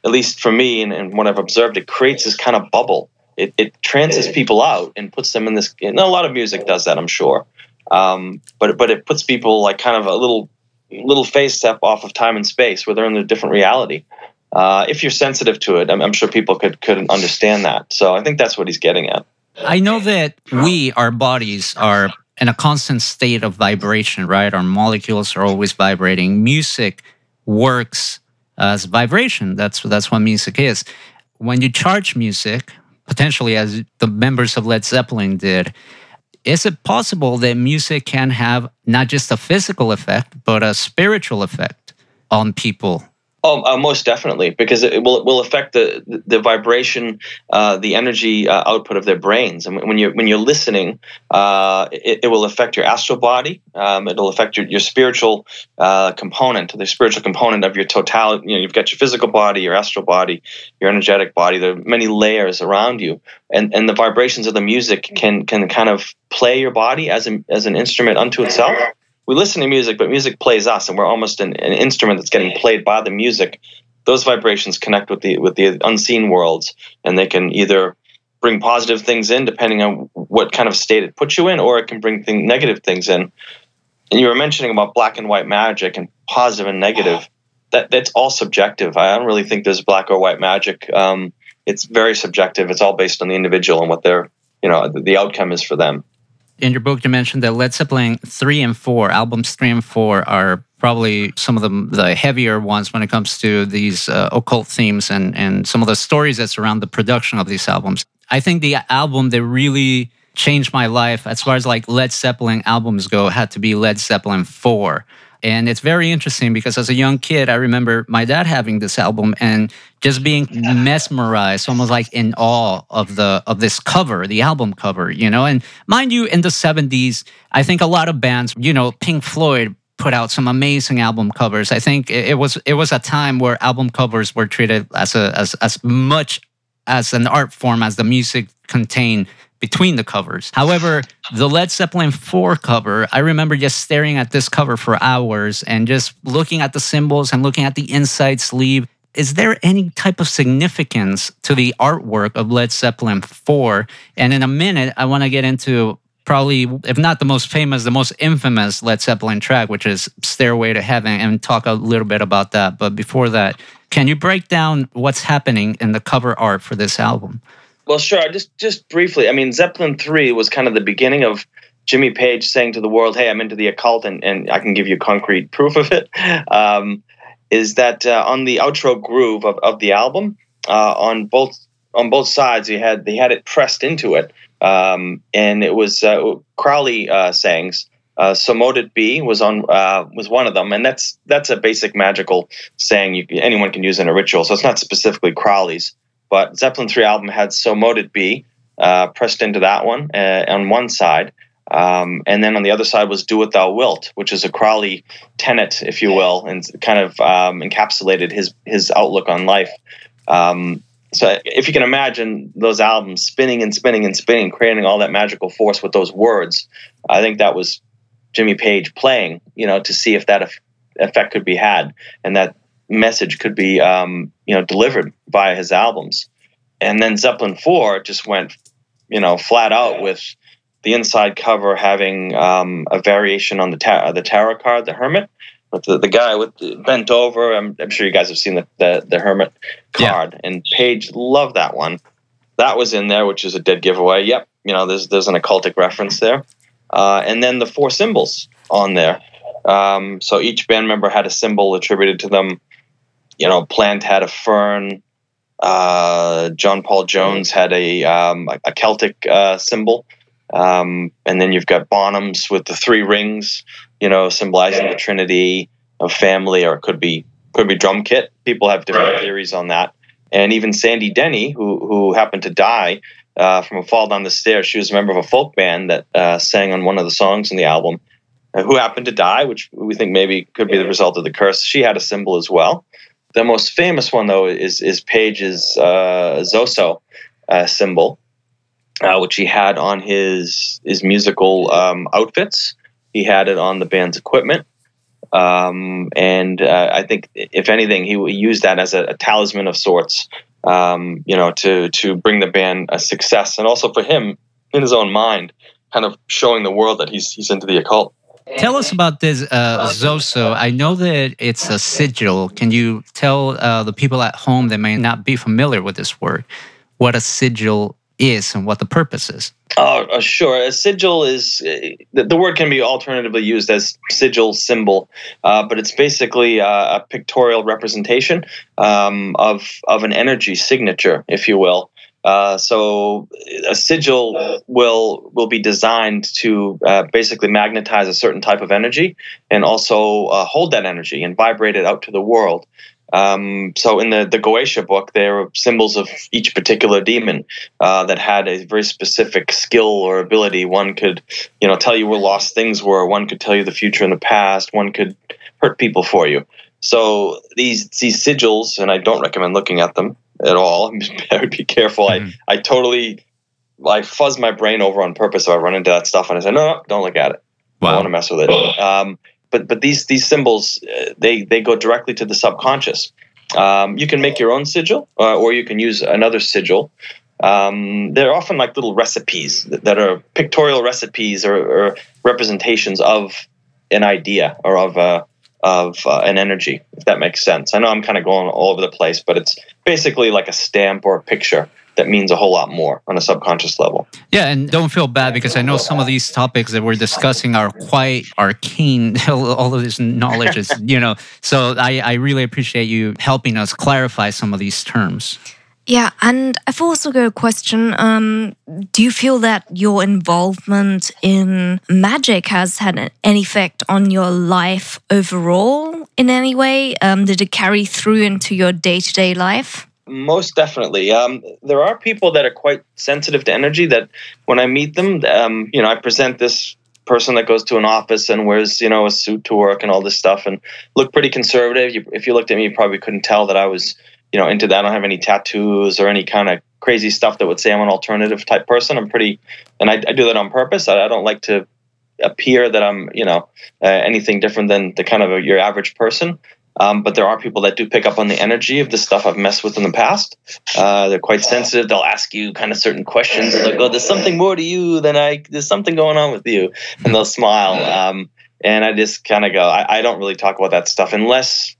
at least for me and, and what I've observed, it creates this kind of bubble. It, it trances people out and puts them in this. And a lot of music does that, I'm sure. Um, but but it puts people like kind of a little little phase step off of time and space where they're in a different reality. Uh, if you're sensitive to it, I'm, I'm sure people could could understand that. So I think that's what he's getting at. I know that we, our bodies, are in a constant state of vibration, right? Our molecules are always vibrating. Music works as vibration. That's that's what music is. When you charge music, potentially as the members of Led Zeppelin did, is it possible that music can have not just a physical effect, but a spiritual effect on people? Oh, uh, most definitely, because it will will affect the the vibration, uh, the energy uh, output of their brains. And when you're when you're listening, uh, it, it will affect your astral body. Um, it'll affect your your spiritual uh, component, the spiritual component of your totality. You know, you've got your physical body, your astral body, your energetic body. There are many layers around you, and and the vibrations of the music can can kind of play your body as an as an instrument unto itself we listen to music, but music plays us, and we're almost an, an instrument that's getting played by the music. Those vibrations connect with the with the unseen worlds, and they can either bring positive things in, depending on what kind of state it puts you in, or it can bring thing, negative things in. And you were mentioning about black and white magic and positive and negative. That that's all subjective. I don't really think there's black or white magic. Um, it's very subjective. It's all based on the individual and what their you know the, the outcome is for them. In your book, you mentioned that Led Zeppelin three and four albums three and four are probably some of the the heavier ones when it comes to these uh, occult themes and and some of the stories that surround the production of these albums. I think the album that really changed my life as far as like Led Zeppelin albums go had to be Led Zeppelin 4. And it's very interesting because as a young kid, I remember my dad having this album and just being mesmerized, almost like in awe of the of this cover, the album cover, you know. And mind you, in the 70s, I think a lot of bands, you know, Pink Floyd put out some amazing album covers. I think it was it was a time where album covers were treated as a as as much as an art form as the music contained between the covers. However, the Led Zeppelin 4 cover, I remember just staring at this cover for hours and just looking at the symbols and looking at the inside sleeve. Is there any type of significance to the artwork of Led Zeppelin 4? And in a minute, I want to get into probably, if not the most famous, the most infamous Led Zeppelin track, which is Stairway to Heaven, and talk a little bit about that. But before that, can you break down what's happening in the cover art for this album? Well, sure. Just just briefly. I mean, Zeppelin three was kind of the beginning of Jimmy Page saying to the world, "Hey, I'm into the occult, and, and I can give you concrete proof of it." Um, is that uh, on the outro groove of, of the album uh, on both on both sides? He had they had it pressed into it, um, and it was uh, Crowley uh, sayings. Uh, so mote it be was on uh, was one of them, and that's that's a basic magical saying you, anyone can use in a ritual. So it's not specifically Crowley's. But Zeppelin 3 album had So Mote It Be uh, pressed into that one uh, on one side. Um, and then on the other side was Do What Thou Wilt, which is a Crowley tenet, if you will, and kind of um, encapsulated his, his outlook on life. Um, so if you can imagine those albums spinning and spinning and spinning, creating all that magical force with those words, I think that was Jimmy Page playing, you know, to see if that effect could be had, and that message could be um, you know delivered via his albums. And then Zeppelin Four just went you know flat out with the inside cover having um, a variation on the tar- the tarot card, the Hermit, with the, the guy with the bent over. I'm, I'm sure you guys have seen the the, the Hermit card, yeah. and Page loved that one. That was in there, which is a dead giveaway. Yep, you know there's there's an occultic reference there, uh, and then the four symbols on there. Um, so each band member had a symbol attributed to them you know, Plant had a fern. Uh, John Paul Jones had a um, a Celtic uh, symbol, um, and then you've got Bonham's with the three rings, you know, symbolizing the Trinity of family, or it could be could be drum kit. People have different right. theories on that, and even Sandy Denny, who who happened to die uh, from a fall down the stairs, she was a member of a folk band that uh, sang on one of the songs in the album. Uh, who happened to die, which we think maybe could be the result of the curse. She had a symbol as well. The most famous one, though, is is Page's uh, Zoso uh, symbol, uh, which he had on his his musical um, outfits. He had it on the band's equipment, um, and uh, I think, if anything, he used that as a, a talisman of sorts. Um, you know, to to bring the band a success, and also for him in his own mind, kind of showing the world that he's he's into the occult. Tell us about this uh, Zoso. I know that it's a sigil. Can you tell uh, the people at home that may not be familiar with this word what a sigil is and what the purpose is? Oh, uh, sure. A sigil is uh, the, word can be alternatively used as sigil symbol, uh, but it's basically uh, a pictorial representation um, of of an energy signature, if you will. Uh, so a sigil will will be designed to uh, basically magnetize a certain type of energy and also uh, hold that energy and vibrate it out to the world. Um, so in the the Goetia book, there are symbols of each particular demon uh, that had a very specific skill or ability. One could, you know, tell you where lost things were. One could tell you the future and the past. One could hurt people for you. So these these sigils, and I don't recommend looking at them at all. I would be careful. Mm-hmm. I, I totally, I fuzz my brain over on purpose if I run into that stuff and I say, no, no don't look at it. Wow. I don't want to mess with it. Um, but but these these symbols uh, they they go directly to the subconscious. Um, you can make your own sigil, uh, or you can use another sigil. Um, they're often like little recipes that, that are pictorial recipes or, or, representations of an idea or of a of uh, an energy, if that makes sense. I know I'm kind of going all over the place, but it's basically like a stamp or a picture that means a whole lot more on a subconscious level. Yeah, and don't feel bad because I know some of these topics that we're discussing are quite arcane. All of this knowledge is, you know, so I, I really appreciate you helping us clarify some of these terms. Yeah, and I've also got a question. Um, do you feel that your involvement in magic has had an effect on your life overall in any way? Um, did it carry through into your day to day life? Most definitely. Um, there are people that are quite sensitive to energy that when I meet them, um, you know, I present this person that goes to an office and wears, you know, a suit to work and all this stuff and look pretty conservative. You, if you looked at me, you probably couldn't tell that I was you know into that. I don't have any tattoos or any kind of crazy stuff that would say I'm an alternative type person. I'm pretty, and I, I do that on purpose. I, I, don't like to appear that I'm you know uh, anything different than the kind of a, your average person. Um, but there are people that do pick up on the energy of the stuff I've messed with in the past. Uh, they're quite sensitive. They'll ask you kind of certain questions. They'll go, "There's something more to you than I. There's something going on with you," and they'll smile. Um, and I just kind of go, I, I, don't really talk about that stuff unless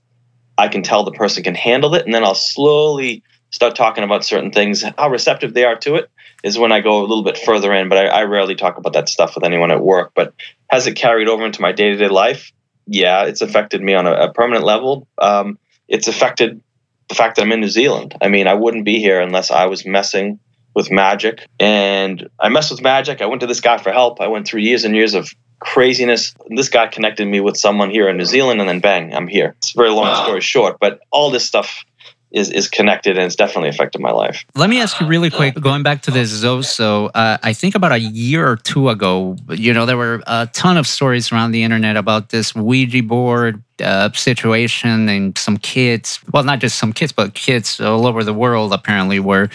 I can tell the person can handle it, and then I'll slowly start talking about certain things. How receptive they are to it is when I go a little bit further in, but I, I rarely talk about that stuff with anyone at work. But has it carried over into my day to day life? Yeah, it's affected me on a, a permanent level. Um, it's affected the fact that I'm in New Zealand. I mean, I wouldn't be here unless I was messing with magic. And I messed with magic. I went to this guy for help. I went through years and years of craziness. This guy connected me with someone here in New Zealand, and then bang, I'm here. It's a very long wow. story short, but all this stuff is is connected and it's definitely affected my life. Let me ask you really quick, going back to this Zoso. Uh, I think about a year or two ago, you know, there were a ton of stories around the internet about this Ouija board uh, situation, and some kids, well, not just some kids, but kids all over the world apparently were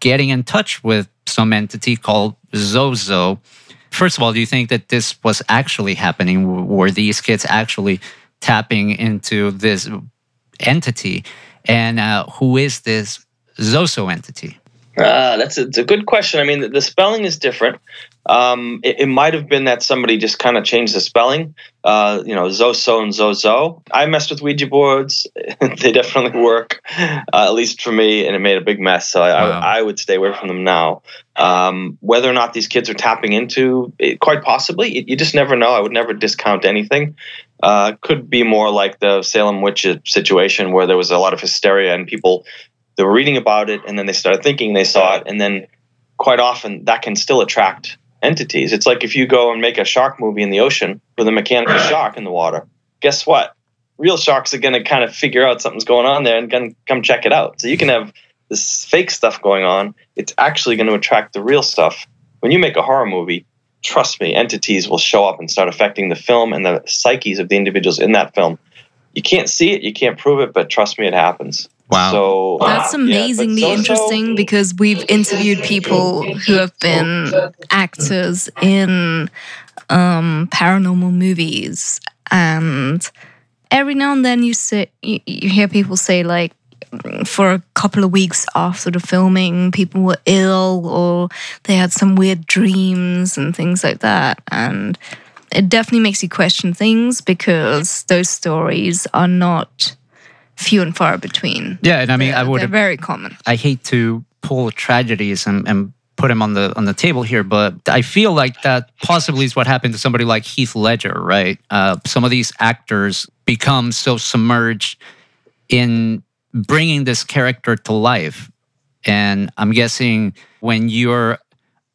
getting in touch with some entity called Zoso. First of all, do you think that this was actually happening? Were these kids actually tapping into this entity? And uh, who is this Zoso entity? Uh, that's a, a, good question. I mean, the spelling is different. Um, it, it might have been that somebody just kind of changed the spelling. Uh, you know, Zoso and Zozo. I messed with Ouija boards. they definitely work, uh, at least for me, and it made a big mess. So I, wow. I, I would stay away from them now. Um, whether or not these kids are tapping into it, quite possibly, you just never know. I would never discount anything. Uh, could be more like the Salem witch situation where there was a lot of hysteria and people they were reading about it and then they started thinking they saw it and then quite often that can still attract entities. It's like if you go and make a shark movie in the ocean with a mechanical shark in the water. Guess what? Real sharks are going to kind of figure out something's going on there and going to come check it out. So you can have this fake stuff going on. It's actually going to attract the real stuff. When you make a horror movie, trust me, entities will show up and start affecting the film and the psyches of the individuals in that film. You can't see it, you can't prove it, but trust me, it happens. Wow. So that's amazingly yeah, interesting because we've interviewed people who have been actors in um, paranormal movies, and every now and then you say you, you hear people say like for a couple of weeks after the filming, people were ill or they had some weird dreams and things like that. And it definitely makes you question things because those stories are not few and far between. Yeah, and I mean, they're, I would they're very common. I hate to pull tragedies and, and put him on the on the table here, but I feel like that possibly is what happened to somebody like Heath Ledger, right? Uh, some of these actors become so submerged in bringing this character to life, and I'm guessing when you're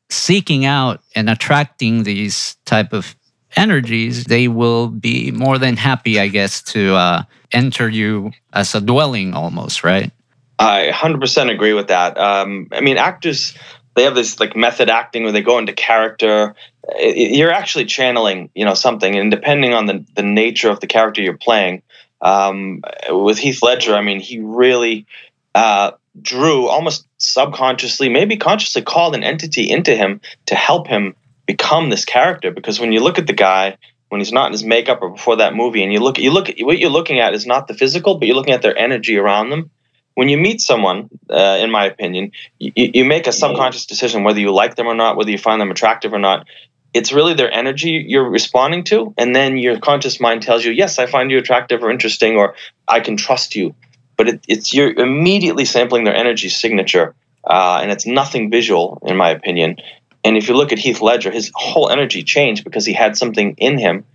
seeking out and attracting these type of energies, they will be more than happy, I guess, to uh, enter you as a dwelling almost, right? I 100% agree with that. Um, I mean, actors, they have this like method acting where they go into character. You're actually channeling, you know, something, and depending on the, the nature of the character you're playing, um, with Heath Ledger, I mean, he really uh, drew almost subconsciously, maybe consciously called an entity into him to help him become this character. Because when you look at the guy, when he's not in his makeup or before that movie, and you look, you look at what you're looking at is not the physical, but you're looking at their energy around them. When you meet someone, uh, in my opinion, you, you make a subconscious decision whether you like them or not, whether you find them attractive or not, it's really their energy you're responding to and then your conscious mind tells you yes i find you attractive or interesting or i can trust you but it, it's you're immediately sampling their energy signature uh, and it's nothing visual in my opinion and if you look at heath ledger his whole energy changed because he had something in him.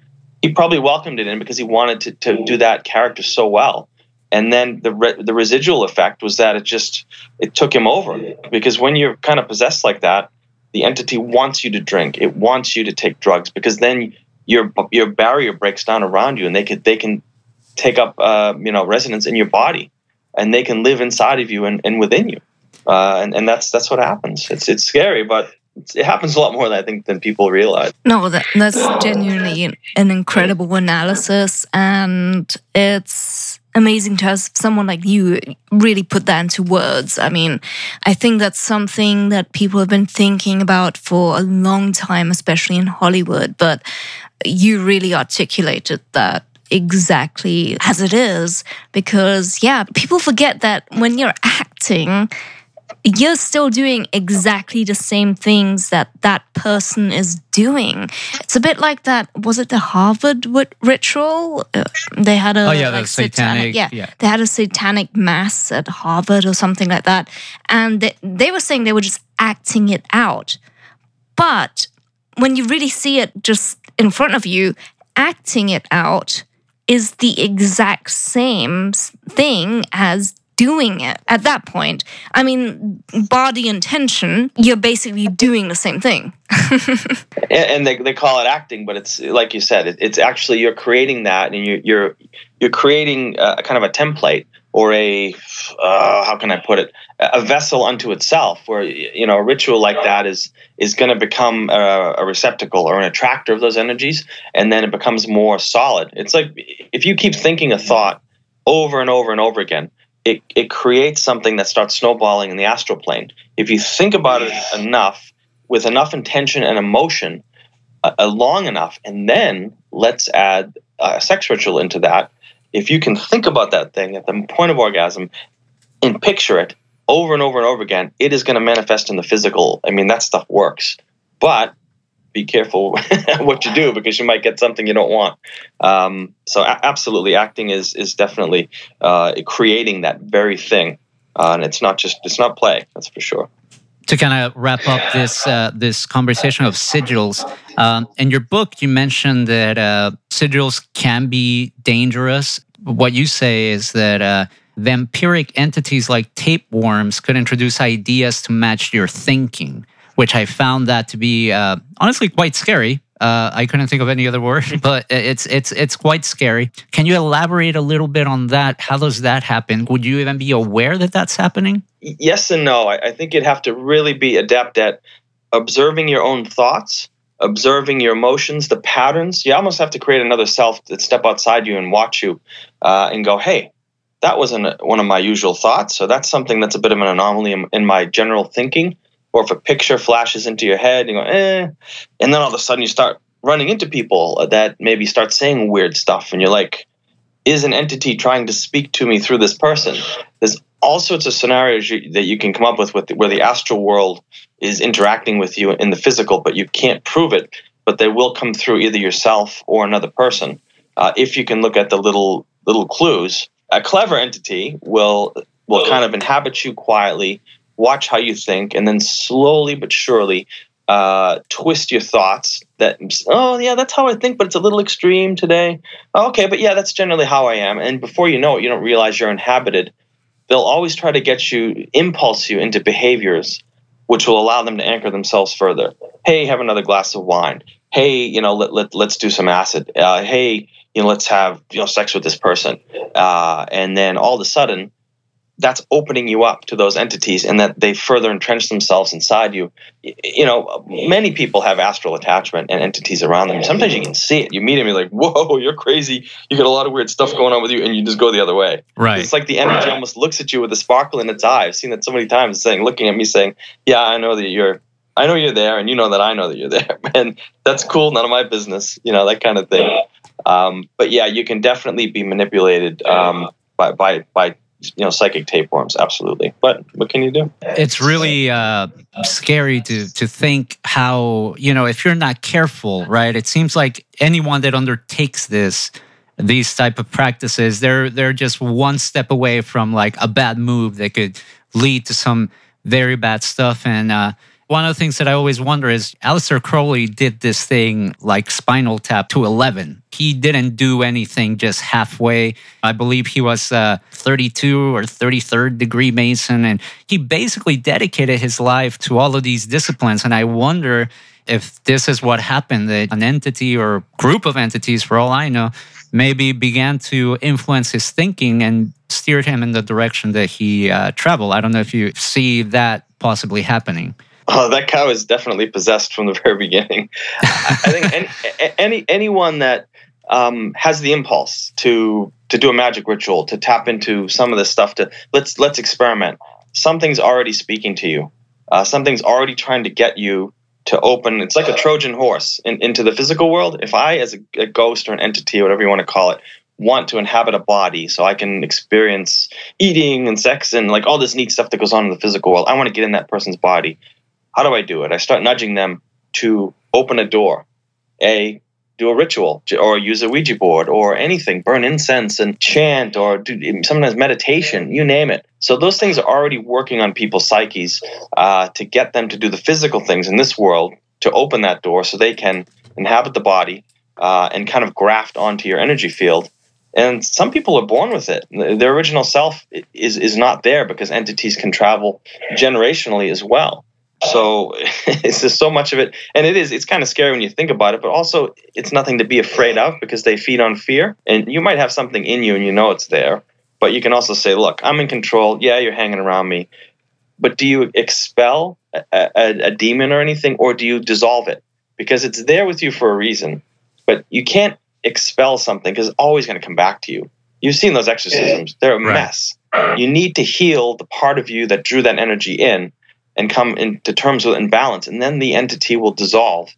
He probably welcomed it in because he wanted to, to do that character so well. And then the re- the residual effect was that it just it took him over. Because when you're kind of possessed like that the entity wants you to drink. It wants you to take drugs because then your your barrier breaks down around you and they can they can take up uh, you know residence in your body and they can live inside of you and, and within you. Uh, and, and that's that's what happens. It's it's scary but it happens a lot more than I think than people realize. No, that, that's genuinely an incredible analysis, and it's amazing to have someone like you really put that into words. I mean, I think that's something that people have been thinking about for a long time, especially in Hollywood, but you really articulated that exactly as it is because yeah people forget that when you're acting you're still doing exactly the same things that that person is doing. It's a bit like that. Was it the Harvard ritual? Uh, they had a oh yeah, like the satanic, yeah, yeah, they had a satanic mass at Harvard or something like that, and they, they were saying they were just acting it out. But when you really see it just in front of you, acting it out is the exact same thing as doing it at that point. I mean, body intention, you're basically doing the same thing. and they, they call it acting, but it's like you said, it, it's actually you're creating that, and you, you're you're creating a, kind of a template or a uh, how can I put it a vessel unto itself, where you know a ritual like that is is going to become a, a receptacle or an attractor of those energies, and then it becomes more solid. It's like if you keep thinking a thought over and over and over again it, it creates something that starts snowballing in the astral plane. If you think about it enough, with enough intention and emotion, uh, uh, long enough, and then let's add a sex ritual into that. If you can think about that thing at the point of orgasm and picture it over and over and over again, it is going to manifest in the physical. I mean, that stuff works. But be careful what you do because you might get something you don't want. Um, so a- absolutely, acting is is definitely uh, creating that very thing, uh, and it's not just it's not play. That's for sure. To kind of wrap up this uh, this conversation of sigils, um, in your book you mentioned that uh, sigils can be dangerous. What you say is that uh, vampiric entities like tapeworms could introduce ideas to match your thinking which I found that to be uh, honestly quite scary. Uh, I couldn't think of any other word, but it's it's it's quite scary. Can you elaborate a little bit on that? How does that happen? Would you even be aware that that's happening? Yes and no. I, I think you'd have to really be adept at observing your own thoughts, observing your emotions, the patterns. You almost have to create another self that step outside you and watch you, uh, and go, "Hey, that wasn't one of my usual thoughts. So that's something that's a bit of an anomaly in, in my general thinking." Or if a picture flashes into your head, you go, eh, and then all of a sudden you start running into people that maybe start saying weird stuff, and you're like, is an entity trying to speak to me through this person? There's all sorts of scenarios you, that you can come up with, with where the astral world is interacting with you in the physical, but you can't prove it. But they will come through either yourself or another person uh, if you can look at the little little clues. A clever entity will will kind of inhabit you quietly watch how you think, and then slowly but surely uh, twist your thoughts that, oh, yeah, that's how I think, but it's a little extreme today. Okay, but yeah, that's generally how I am. And before you know it, you don't realize you're inhabited. They'll always try to get you, impulse you into behaviors which will allow them to anchor themselves further. Hey, have another glass of wine. Hey, you know, let, let, let's do some acid. Uh, hey, you know, let's have, you know, sex with this person. Uh, and then all of a sudden, that's opening you up to those entities and that they further entrench themselves inside you. You know, many people have astral attachment and entities around them. Sometimes you can see it. You meet them, you're like, whoa, you're crazy. You got a lot of weird stuff going on with you, and you just go the other way. Right. It's like the energy almost looks at you with a sparkle in its eye. I've seen that so many times, saying, looking at me, saying, yeah, I know that you're. I know you're there, and you know that I know that you're there, and that's cool. None of my business, you know that kind of thing. Um, but yeah, you can definitely be manipulated um, by by by you know psychic tapeworms absolutely. But what can you do? It's really uh, scary to to think how you know if you're not careful right it seems like anyone that undertakes this these type of practices they're they're just one step away from like a bad move that could lead to some very bad stuff. And uh, one of the things that I always wonder is Aleister Crowley did this thing like Spinal Tap to 11. He didn't do anything just halfway. I believe he was a 32 or 33rd degree Mason, and he basically dedicated his life to all of these disciplines. And I wonder if this is what happened that an entity or group of entities, for all I know, maybe began to influence his thinking and steered him in the direction that he uh, traveled. I don't know if you see that possibly happening. Oh, that cow is definitely possessed from the very beginning. I think any, any anyone that um, has the impulse to to do a magic ritual, to tap into some of this stuff, to let's let's experiment. Something's already speaking to you. Uh, something's already trying to get you to open. It's like a Trojan horse in, into the physical world. If I, as a, a ghost or an entity, or whatever you want to call it, want to inhabit a body so I can experience eating and sex and like all this neat stuff that goes on in the physical world. I want to get in that person's body. How do I do it? I start nudging them to open a door. A, do a ritual or use a Ouija board or anything, burn incense and chant or do sometimes meditation, you name it. So those things are already working on people's psyches uh, to get them to do the physical things in this world to open that door so they can inhabit the body uh, and kind of graft onto your energy field. And some people are born with it. Their original self is, is not there because entities can travel generationally as well. So it's just so much of it, and it is. It's kind of scary when you think about it, but also it's nothing to be afraid of because they feed on fear. And you might have something in you, and you know it's there, but you can also say, "Look, I'm in control. Yeah, you're hanging around me, but do you expel a, a, a demon or anything, or do you dissolve it? Because it's there with you for a reason, but you can't expel something because it's always going to come back to you. You've seen those exorcisms; they're a right. mess. You need to heal the part of you that drew that energy in and come into terms with and balance, and then the entity will dissolve.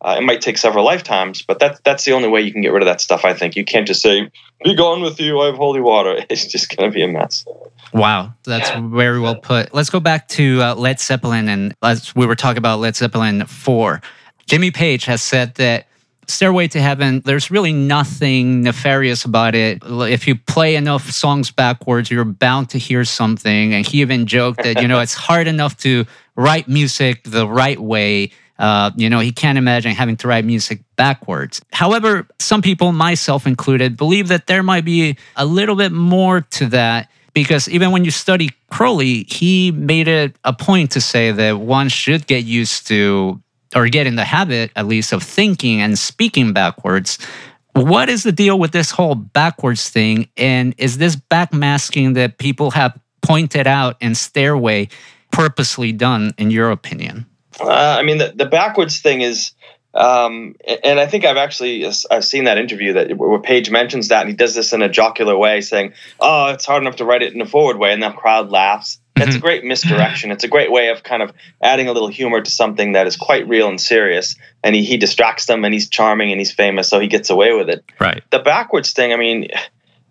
Uh, it might take several lifetimes, but that's that's the only way you can get rid of that stuff. I think you can't just say, "Be gone with you, I have holy water." It's just going to be a mess. Wow, that's very well put. Let's go back to uh, Led Zeppelin, and as we were talking about Led Zeppelin four, Jimmy Page has said that Stairway to Heaven, there's really nothing nefarious about it. If you play enough songs backwards, you're bound to hear something. And he even joked that, you know, it's hard enough to write music the right way. Uh, you know, he can't imagine having to write music backwards. However, some people, myself included, believe that there might be a little bit more to that because even when you study Crowley, he made it a point to say that one should get used to or get in the habit at least of thinking and speaking backwards. What is the deal with this whole backwards thing? And is this backmasking that people have pointed out in Stairway purposely done, in your opinion? Uh, I mean, the, the backwards thing is, um, and I think I've actually I've seen that interview that where Page mentions that, and he does this in a jocular way, saying, "Oh, it's hard enough to write it in a forward way," and the crowd laughs. That's mm-hmm. a great misdirection. It's a great way of kind of adding a little humor to something that is quite real and serious. And he, he distracts them and he's charming and he's famous, so he gets away with it. Right. The backwards thing, I mean,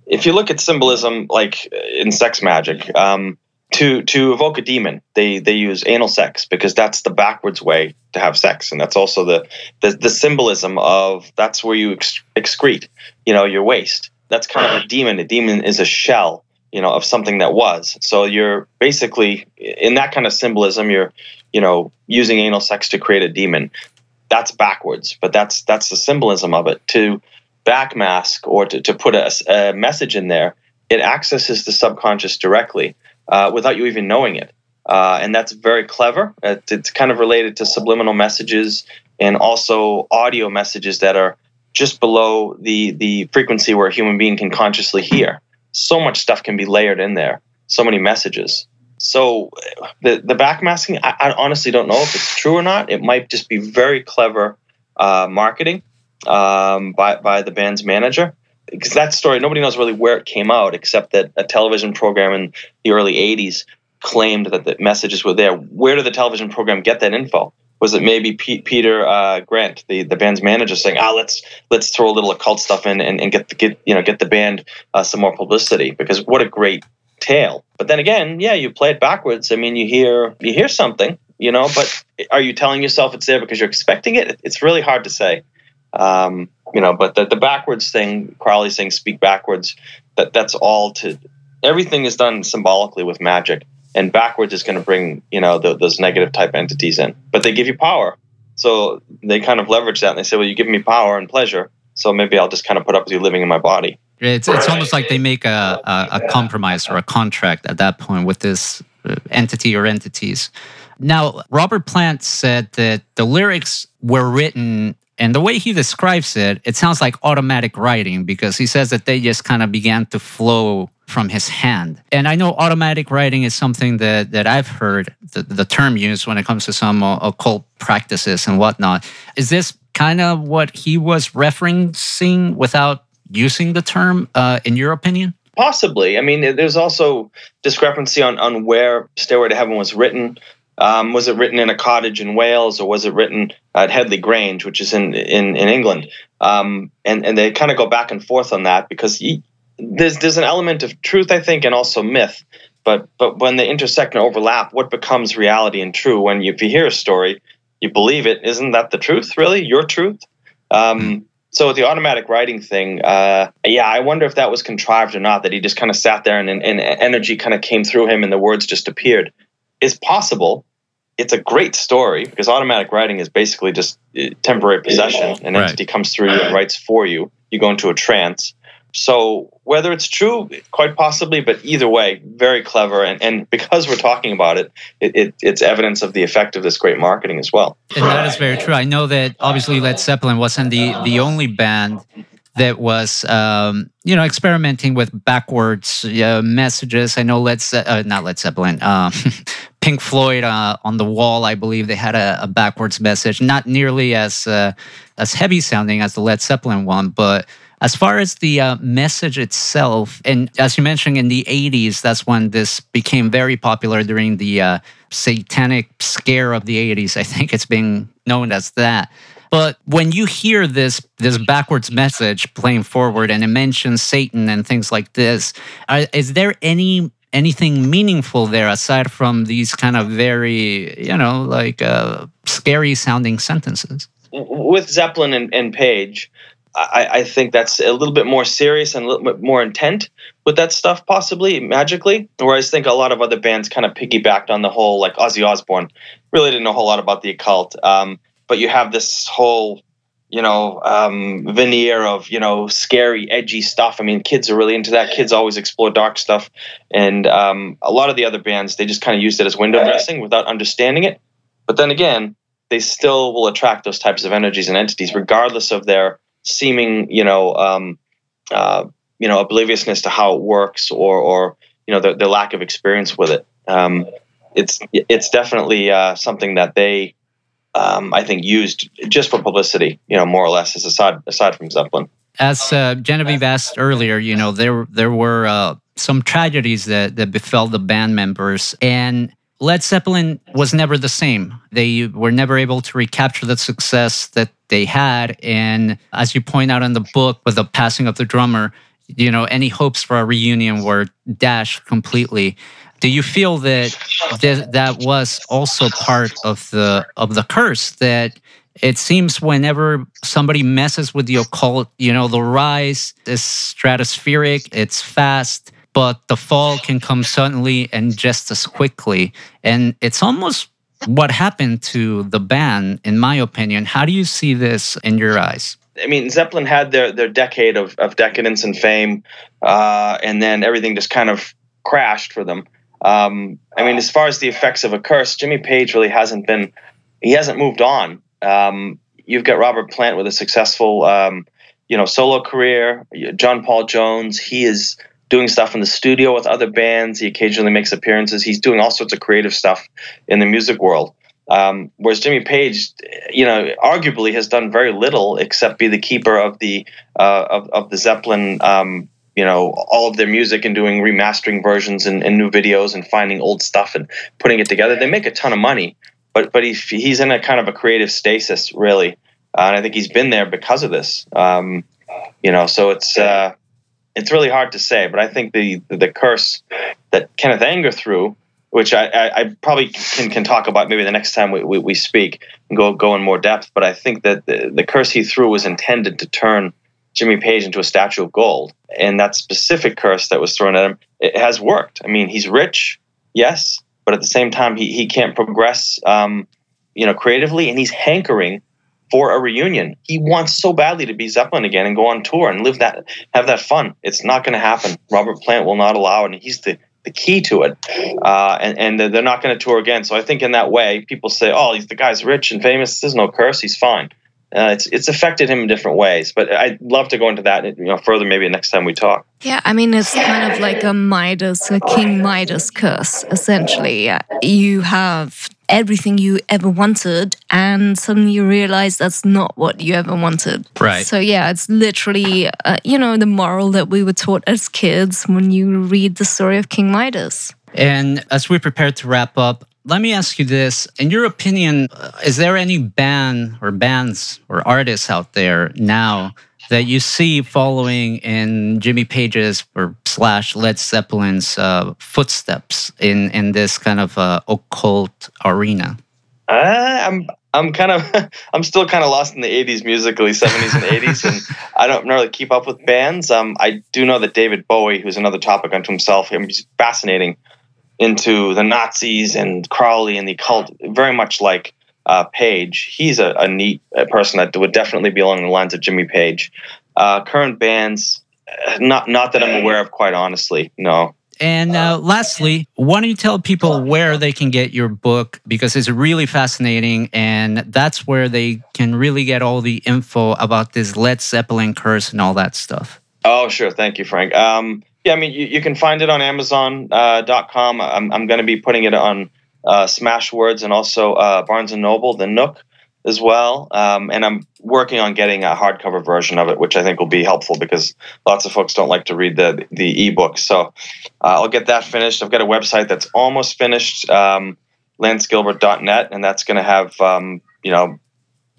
if you look at symbolism like in sex magic, um, to to evoke a demon, they they use anal sex because that's the backwards way to have sex, and that's also the the, the symbolism of that's where you excrete, you know, your waste. That's kind of a demon. A demon is a shell you know of something that was. So you're basically in that kind of symbolism you're you know using anal sex to create a demon. That's backwards but that's that's the symbolism of it. To backmask or to, to put a, a message in there it accesses the subconscious directly uh, without you even knowing it. Uh, and that's very clever. It's, it's kind of related to subliminal messages and also audio messages that are just below the the frequency where a human being can consciously hear so much stuff can be layered in there, so many messages. So the the backmasking, I, I honestly don't know if it's true or not. It might just be very clever uh, marketing um, by by the band's manager. Because that story, nobody knows really where it came out, except that a television program in the early '80s claimed that the messages were there. Where did the television program get that info? Was it maybe P- Peter uh, Grant, the, the band's manager, saying, "Ah, let's let's throw a little occult stuff in and, and get the get you know get the band uh, some more publicity because what a great tale. But then again, yeah, you play it backwards. I mean, you hear you hear something, you know, but are you telling yourself it's there because you're expecting it? It's really hard to say. Um, you know, but the, the backwards thing, Crowley saying speak backwards, that that's all to everything is done symbolically with magic. And backwards is going to bring, you know, the, those negative type entities in. But they give you power. So they kind of leverage that and they say, well, you give me power and pleasure. So maybe I'll just kind of put up with you living in my body. It's, it's almost like they make a, a, a compromise or a contract at that point with this uh, entity or entities. Now, Robert Plant said that the lyrics were written, and the way he describes it, it sounds like automatic writing because he says that they just kind of began to flow from his hand. And I know automatic writing is something that, that I've heard the, the term used when it comes to some occult practices and whatnot. Is this kind of what he was referencing without using the term, uh, in your opinion? Possibly. I mean, there's also discrepancy on, on where Stairway to Heaven was written. Um, was it written in a cottage in Wales or was it written at Headley Grange, which is in in, in England? Um, and and they kind of go back and forth on that because there's there's an element of truth, I think, and also myth. But but when they intersect and overlap, what becomes reality and true? When you, if you hear a story, you believe it. Isn't that the truth? Really, your truth? Um, hmm. so with the automatic writing thing, uh, yeah, I wonder if that was contrived or not. That he just kind of sat there and, and, and energy kind of came through him and the words just appeared is possible. It's a great story because automatic writing is basically just uh, temporary possession. An right. entity comes through you and writes for you. You go into a trance. So whether it's true, quite possibly, but either way, very clever. And, and because we're talking about it, it, it, it's evidence of the effect of this great marketing as well. And that is very true. I know that obviously Led Zeppelin wasn't the, the only band that was um, you know experimenting with backwards uh, messages. I know let's uh, not Led Zeppelin, uh, Pink Floyd uh, on the wall. I believe they had a, a backwards message, not nearly as uh, as heavy sounding as the Led Zeppelin one, but as far as the uh, message itself, and as you mentioned in the 80s, that's when this became very popular during the uh, satanic scare of the 80s. I think it's being known as that. But when you hear this this backwards message playing forward and it mentions Satan and things like this, are, is there any anything meaningful there aside from these kind of very you know like uh, scary sounding sentences? With Zeppelin and, and Page, I, I, think that's a little bit more serious and a little bit more intent with that stuff, possibly magically. Whereas I think a lot of other bands kind of piggybacked on the whole, like Ozzy Osbourne, really didn't know a whole lot about the occult. Um, but you have this whole you know um, veneer of you know scary edgy stuff. I mean kids are really into that. Kids always explore dark stuff. And um, a lot of the other bands they just kind of used it as window dressing without understanding it. But then again they still will attract those types of energies and entities regardless of their seeming you know um, uh, you know obliviousness to how it works or or you know their, their lack of experience with it um, it's it's definitely uh, something that they um, I think used just for publicity, you know, more or less, as aside aside from Zeppelin. As uh, Genevieve asked earlier, you know, there there were uh, some tragedies that that befell the band members, and Led Zeppelin was never the same. They were never able to recapture the success that they had, and as you point out in the book, with the passing of the drummer, you know, any hopes for a reunion were dashed completely. Do you feel that th- that was also part of the of the curse? That it seems whenever somebody messes with the occult you know the rise is stratospheric it's fast but the fall can come suddenly and just as quickly and it's almost what happened to the band in my opinion how do you see this in your eyes I mean, Zeppelin had their, their decade of, of decadence and fame, uh, and then everything just kind of crashed for them. Um, I mean, as far as the effects of a curse, Jimmy Page really hasn't been, he hasn't moved on. Um, you've got Robert Plant with a successful, um, you know, solo career. John Paul Jones, he is doing stuff in the studio with other bands. He occasionally makes appearances. He's doing all sorts of creative stuff in the music world. Um, whereas Jimmy Page, you know, arguably has done very little except be the keeper of the uh, of, of the Zeppelin um, you know all of their music and doing remastering versions and, and, new videos and finding old stuff and putting it together. They make a ton of money, but but he's he's in a kind of a creative stasis really, uh, and I think he's been there because of this. Um, you know, so it's uh, it's really hard to say, but I think the the curse that Kenneth Anger threw, which I, I, I probably can, can talk about maybe the next time we, we, we speak and go go in more depth. But I think that the, the curse he threw was intended to turn Jimmy Page into a statue of gold, and that specific curse that was thrown at him it has worked. I mean, he's rich, yes, but at the same time, he he can't progress, um, you know, creatively, and he's hankering for a reunion. He wants so badly to be Zeppelin again and go on tour and live that, have that fun. It's not going to happen. Robert Plant will not allow it, and he's the the key to it. Uh, and, and they're not going to tour again. So I think in that way, people say, "Oh, he's the guy's rich and famous. There's no curse. He's fine." Uh, it's it's affected him in different ways, but I'd love to go into that you know further maybe next time we talk. Yeah, I mean it's kind of like a Midas, a King Midas curse. Essentially, you have everything you ever wanted, and suddenly you realize that's not what you ever wanted. Right. So yeah, it's literally uh, you know the moral that we were taught as kids when you read the story of King Midas. And as we prepare to wrap up, let me ask you this. In your opinion, uh, is there any band or bands or artists out there now that you see following in Jimmy Page's or slash Led Zeppelin's uh, footsteps in, in this kind of uh, occult arena? Uh, I'm I'm kind of I'm still kind of lost in the 80s musically 70s and 80s and I don't really keep up with bands. Um, I do know that David Bowie, who's another topic unto himself, he's fascinating into the Nazis and Crowley and the cult, very much like uh, Page. He's a, a neat person that would definitely be along the lines of Jimmy Page. Uh, current bands, uh, not not that I'm aware of, quite honestly. No. And uh, lastly, why don't you tell people where they can get your book because it's really fascinating, and that's where they can really get all the info about this Led Zeppelin curse and all that stuff. Oh, sure. Thank you, Frank. Um, yeah, I mean, you, you can find it on Amazon.com. Uh, I'm, I'm going to be putting it on uh, Smashwords and also uh, Barnes and Noble, the Nook as well. Um, and I'm working on getting a hardcover version of it, which I think will be helpful because lots of folks don't like to read the the ebook. So uh, I'll get that finished. I've got a website that's almost finished, um, lancegilbert.net, and that's going to have um, you know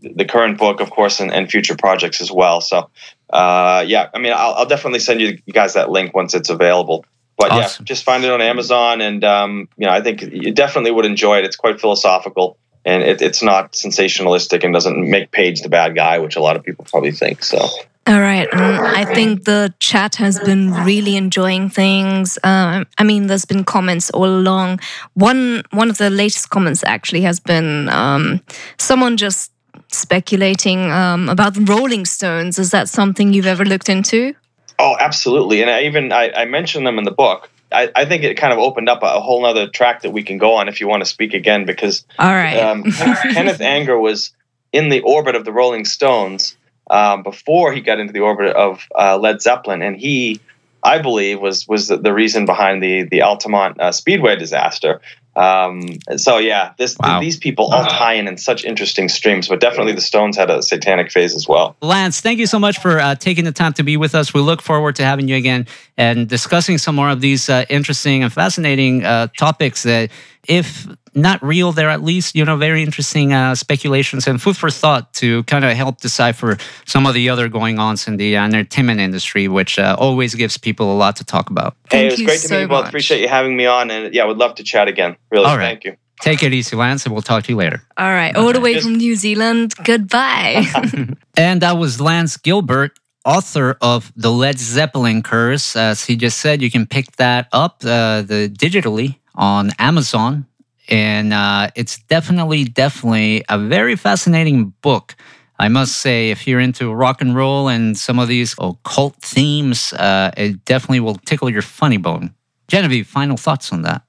the current book, of course, and, and future projects as well. So, uh, yeah, I mean, I'll, I'll, definitely send you guys that link once it's available. But awesome. yeah, just find it on Amazon, and um, you know, I think you definitely would enjoy it. It's quite philosophical, and it, it's not sensationalistic, and doesn't make Page the bad guy, which a lot of people probably think. So. All right. I think the chat has been really enjoying things. Um, I mean, there's been comments all along. One one of the latest comments actually has been um, someone just speculating um, about the Rolling Stones. Is that something you've ever looked into? Oh, absolutely. And I even I, I mentioned them in the book. I, I, think it kind of opened up a, a whole other track that we can go on if you want to speak again because all right. um, Kenneth Anger was in the orbit of the Rolling Stones um, before he got into the orbit of uh, Led Zeppelin, and he, I believe, was was the, the reason behind the the Altamont uh, Speedway disaster. Um, so yeah, this wow. these people all tie in in such interesting streams, but definitely the Stones had a satanic phase as well. Lance, thank you so much for uh, taking the time to be with us. We look forward to having you again and discussing some more of these uh, interesting and fascinating uh, topics that, if not real, they're at least you know very interesting uh, speculations and food for thought to kind of help decipher some of the other going ons in the entertainment industry, which uh, always gives people a lot to talk about. Hey, thank it was great to meet you both. Appreciate you having me on, and yeah, would love to chat again. Really, All right. thank you. Take it easy, Lance, and we'll talk to you later. All right, all the way from New Zealand. Goodbye. and that was Lance Gilbert, author of the Led Zeppelin Curse. As he just said, you can pick that up uh, the digitally on Amazon and uh, it's definitely, definitely a very fascinating book. I must say, if you're into rock and roll and some of these occult themes, uh, it definitely will tickle your funny bone. Genevieve, final thoughts on that?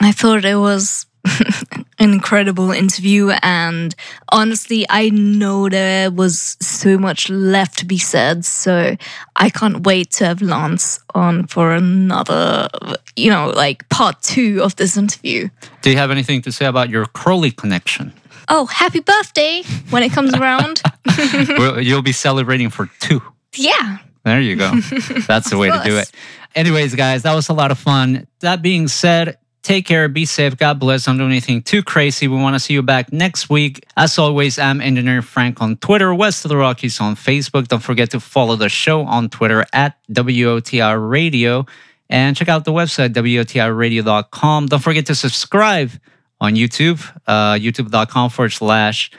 I thought it was an incredible interview. And honestly, I know there was so much left to be said. So I can't wait to have Lance on for another, you know, like part two of this interview. Do you have anything to say about your Crowley connection? Oh, happy birthday when it comes around. well, you'll be celebrating for two. Yeah. There you go. That's the way to do it. Anyways, guys, that was a lot of fun. That being said, take care, be safe, God bless, don't do anything too crazy. We want to see you back next week. As always, I'm Engineer Frank on Twitter, West of the Rockies on Facebook. Don't forget to follow the show on Twitter at WOTR Radio and check out the website, WOTRradio.com. Don't forget to subscribe on YouTube, uh, youtube.com forward slash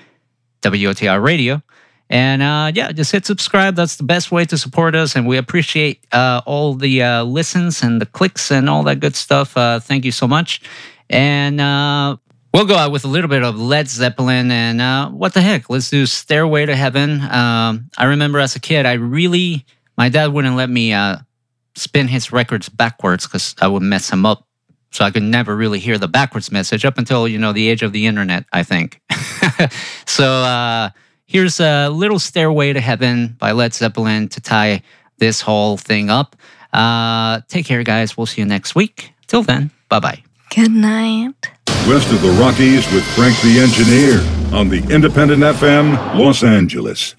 WOTR Radio. And uh, yeah, just hit subscribe. That's the best way to support us. And we appreciate uh, all the uh, listens and the clicks and all that good stuff. Uh, thank you so much. And uh, we'll go out with a little bit of Led Zeppelin. And uh, what the heck? Let's do Stairway to Heaven. Um, I remember as a kid, I really, my dad wouldn't let me spin his records backwards because I would mess him up. So I could never really hear the backwards message up until, you know, the age of the internet, I think. so, Here's a little Stairway to Heaven by Led Zeppelin to tie this whole thing up. Uh, take care, guys. We'll see you next week. Till then, bye bye. Good night. West of the Rockies with Frank the Engineer on the Independent FM, Los Angeles.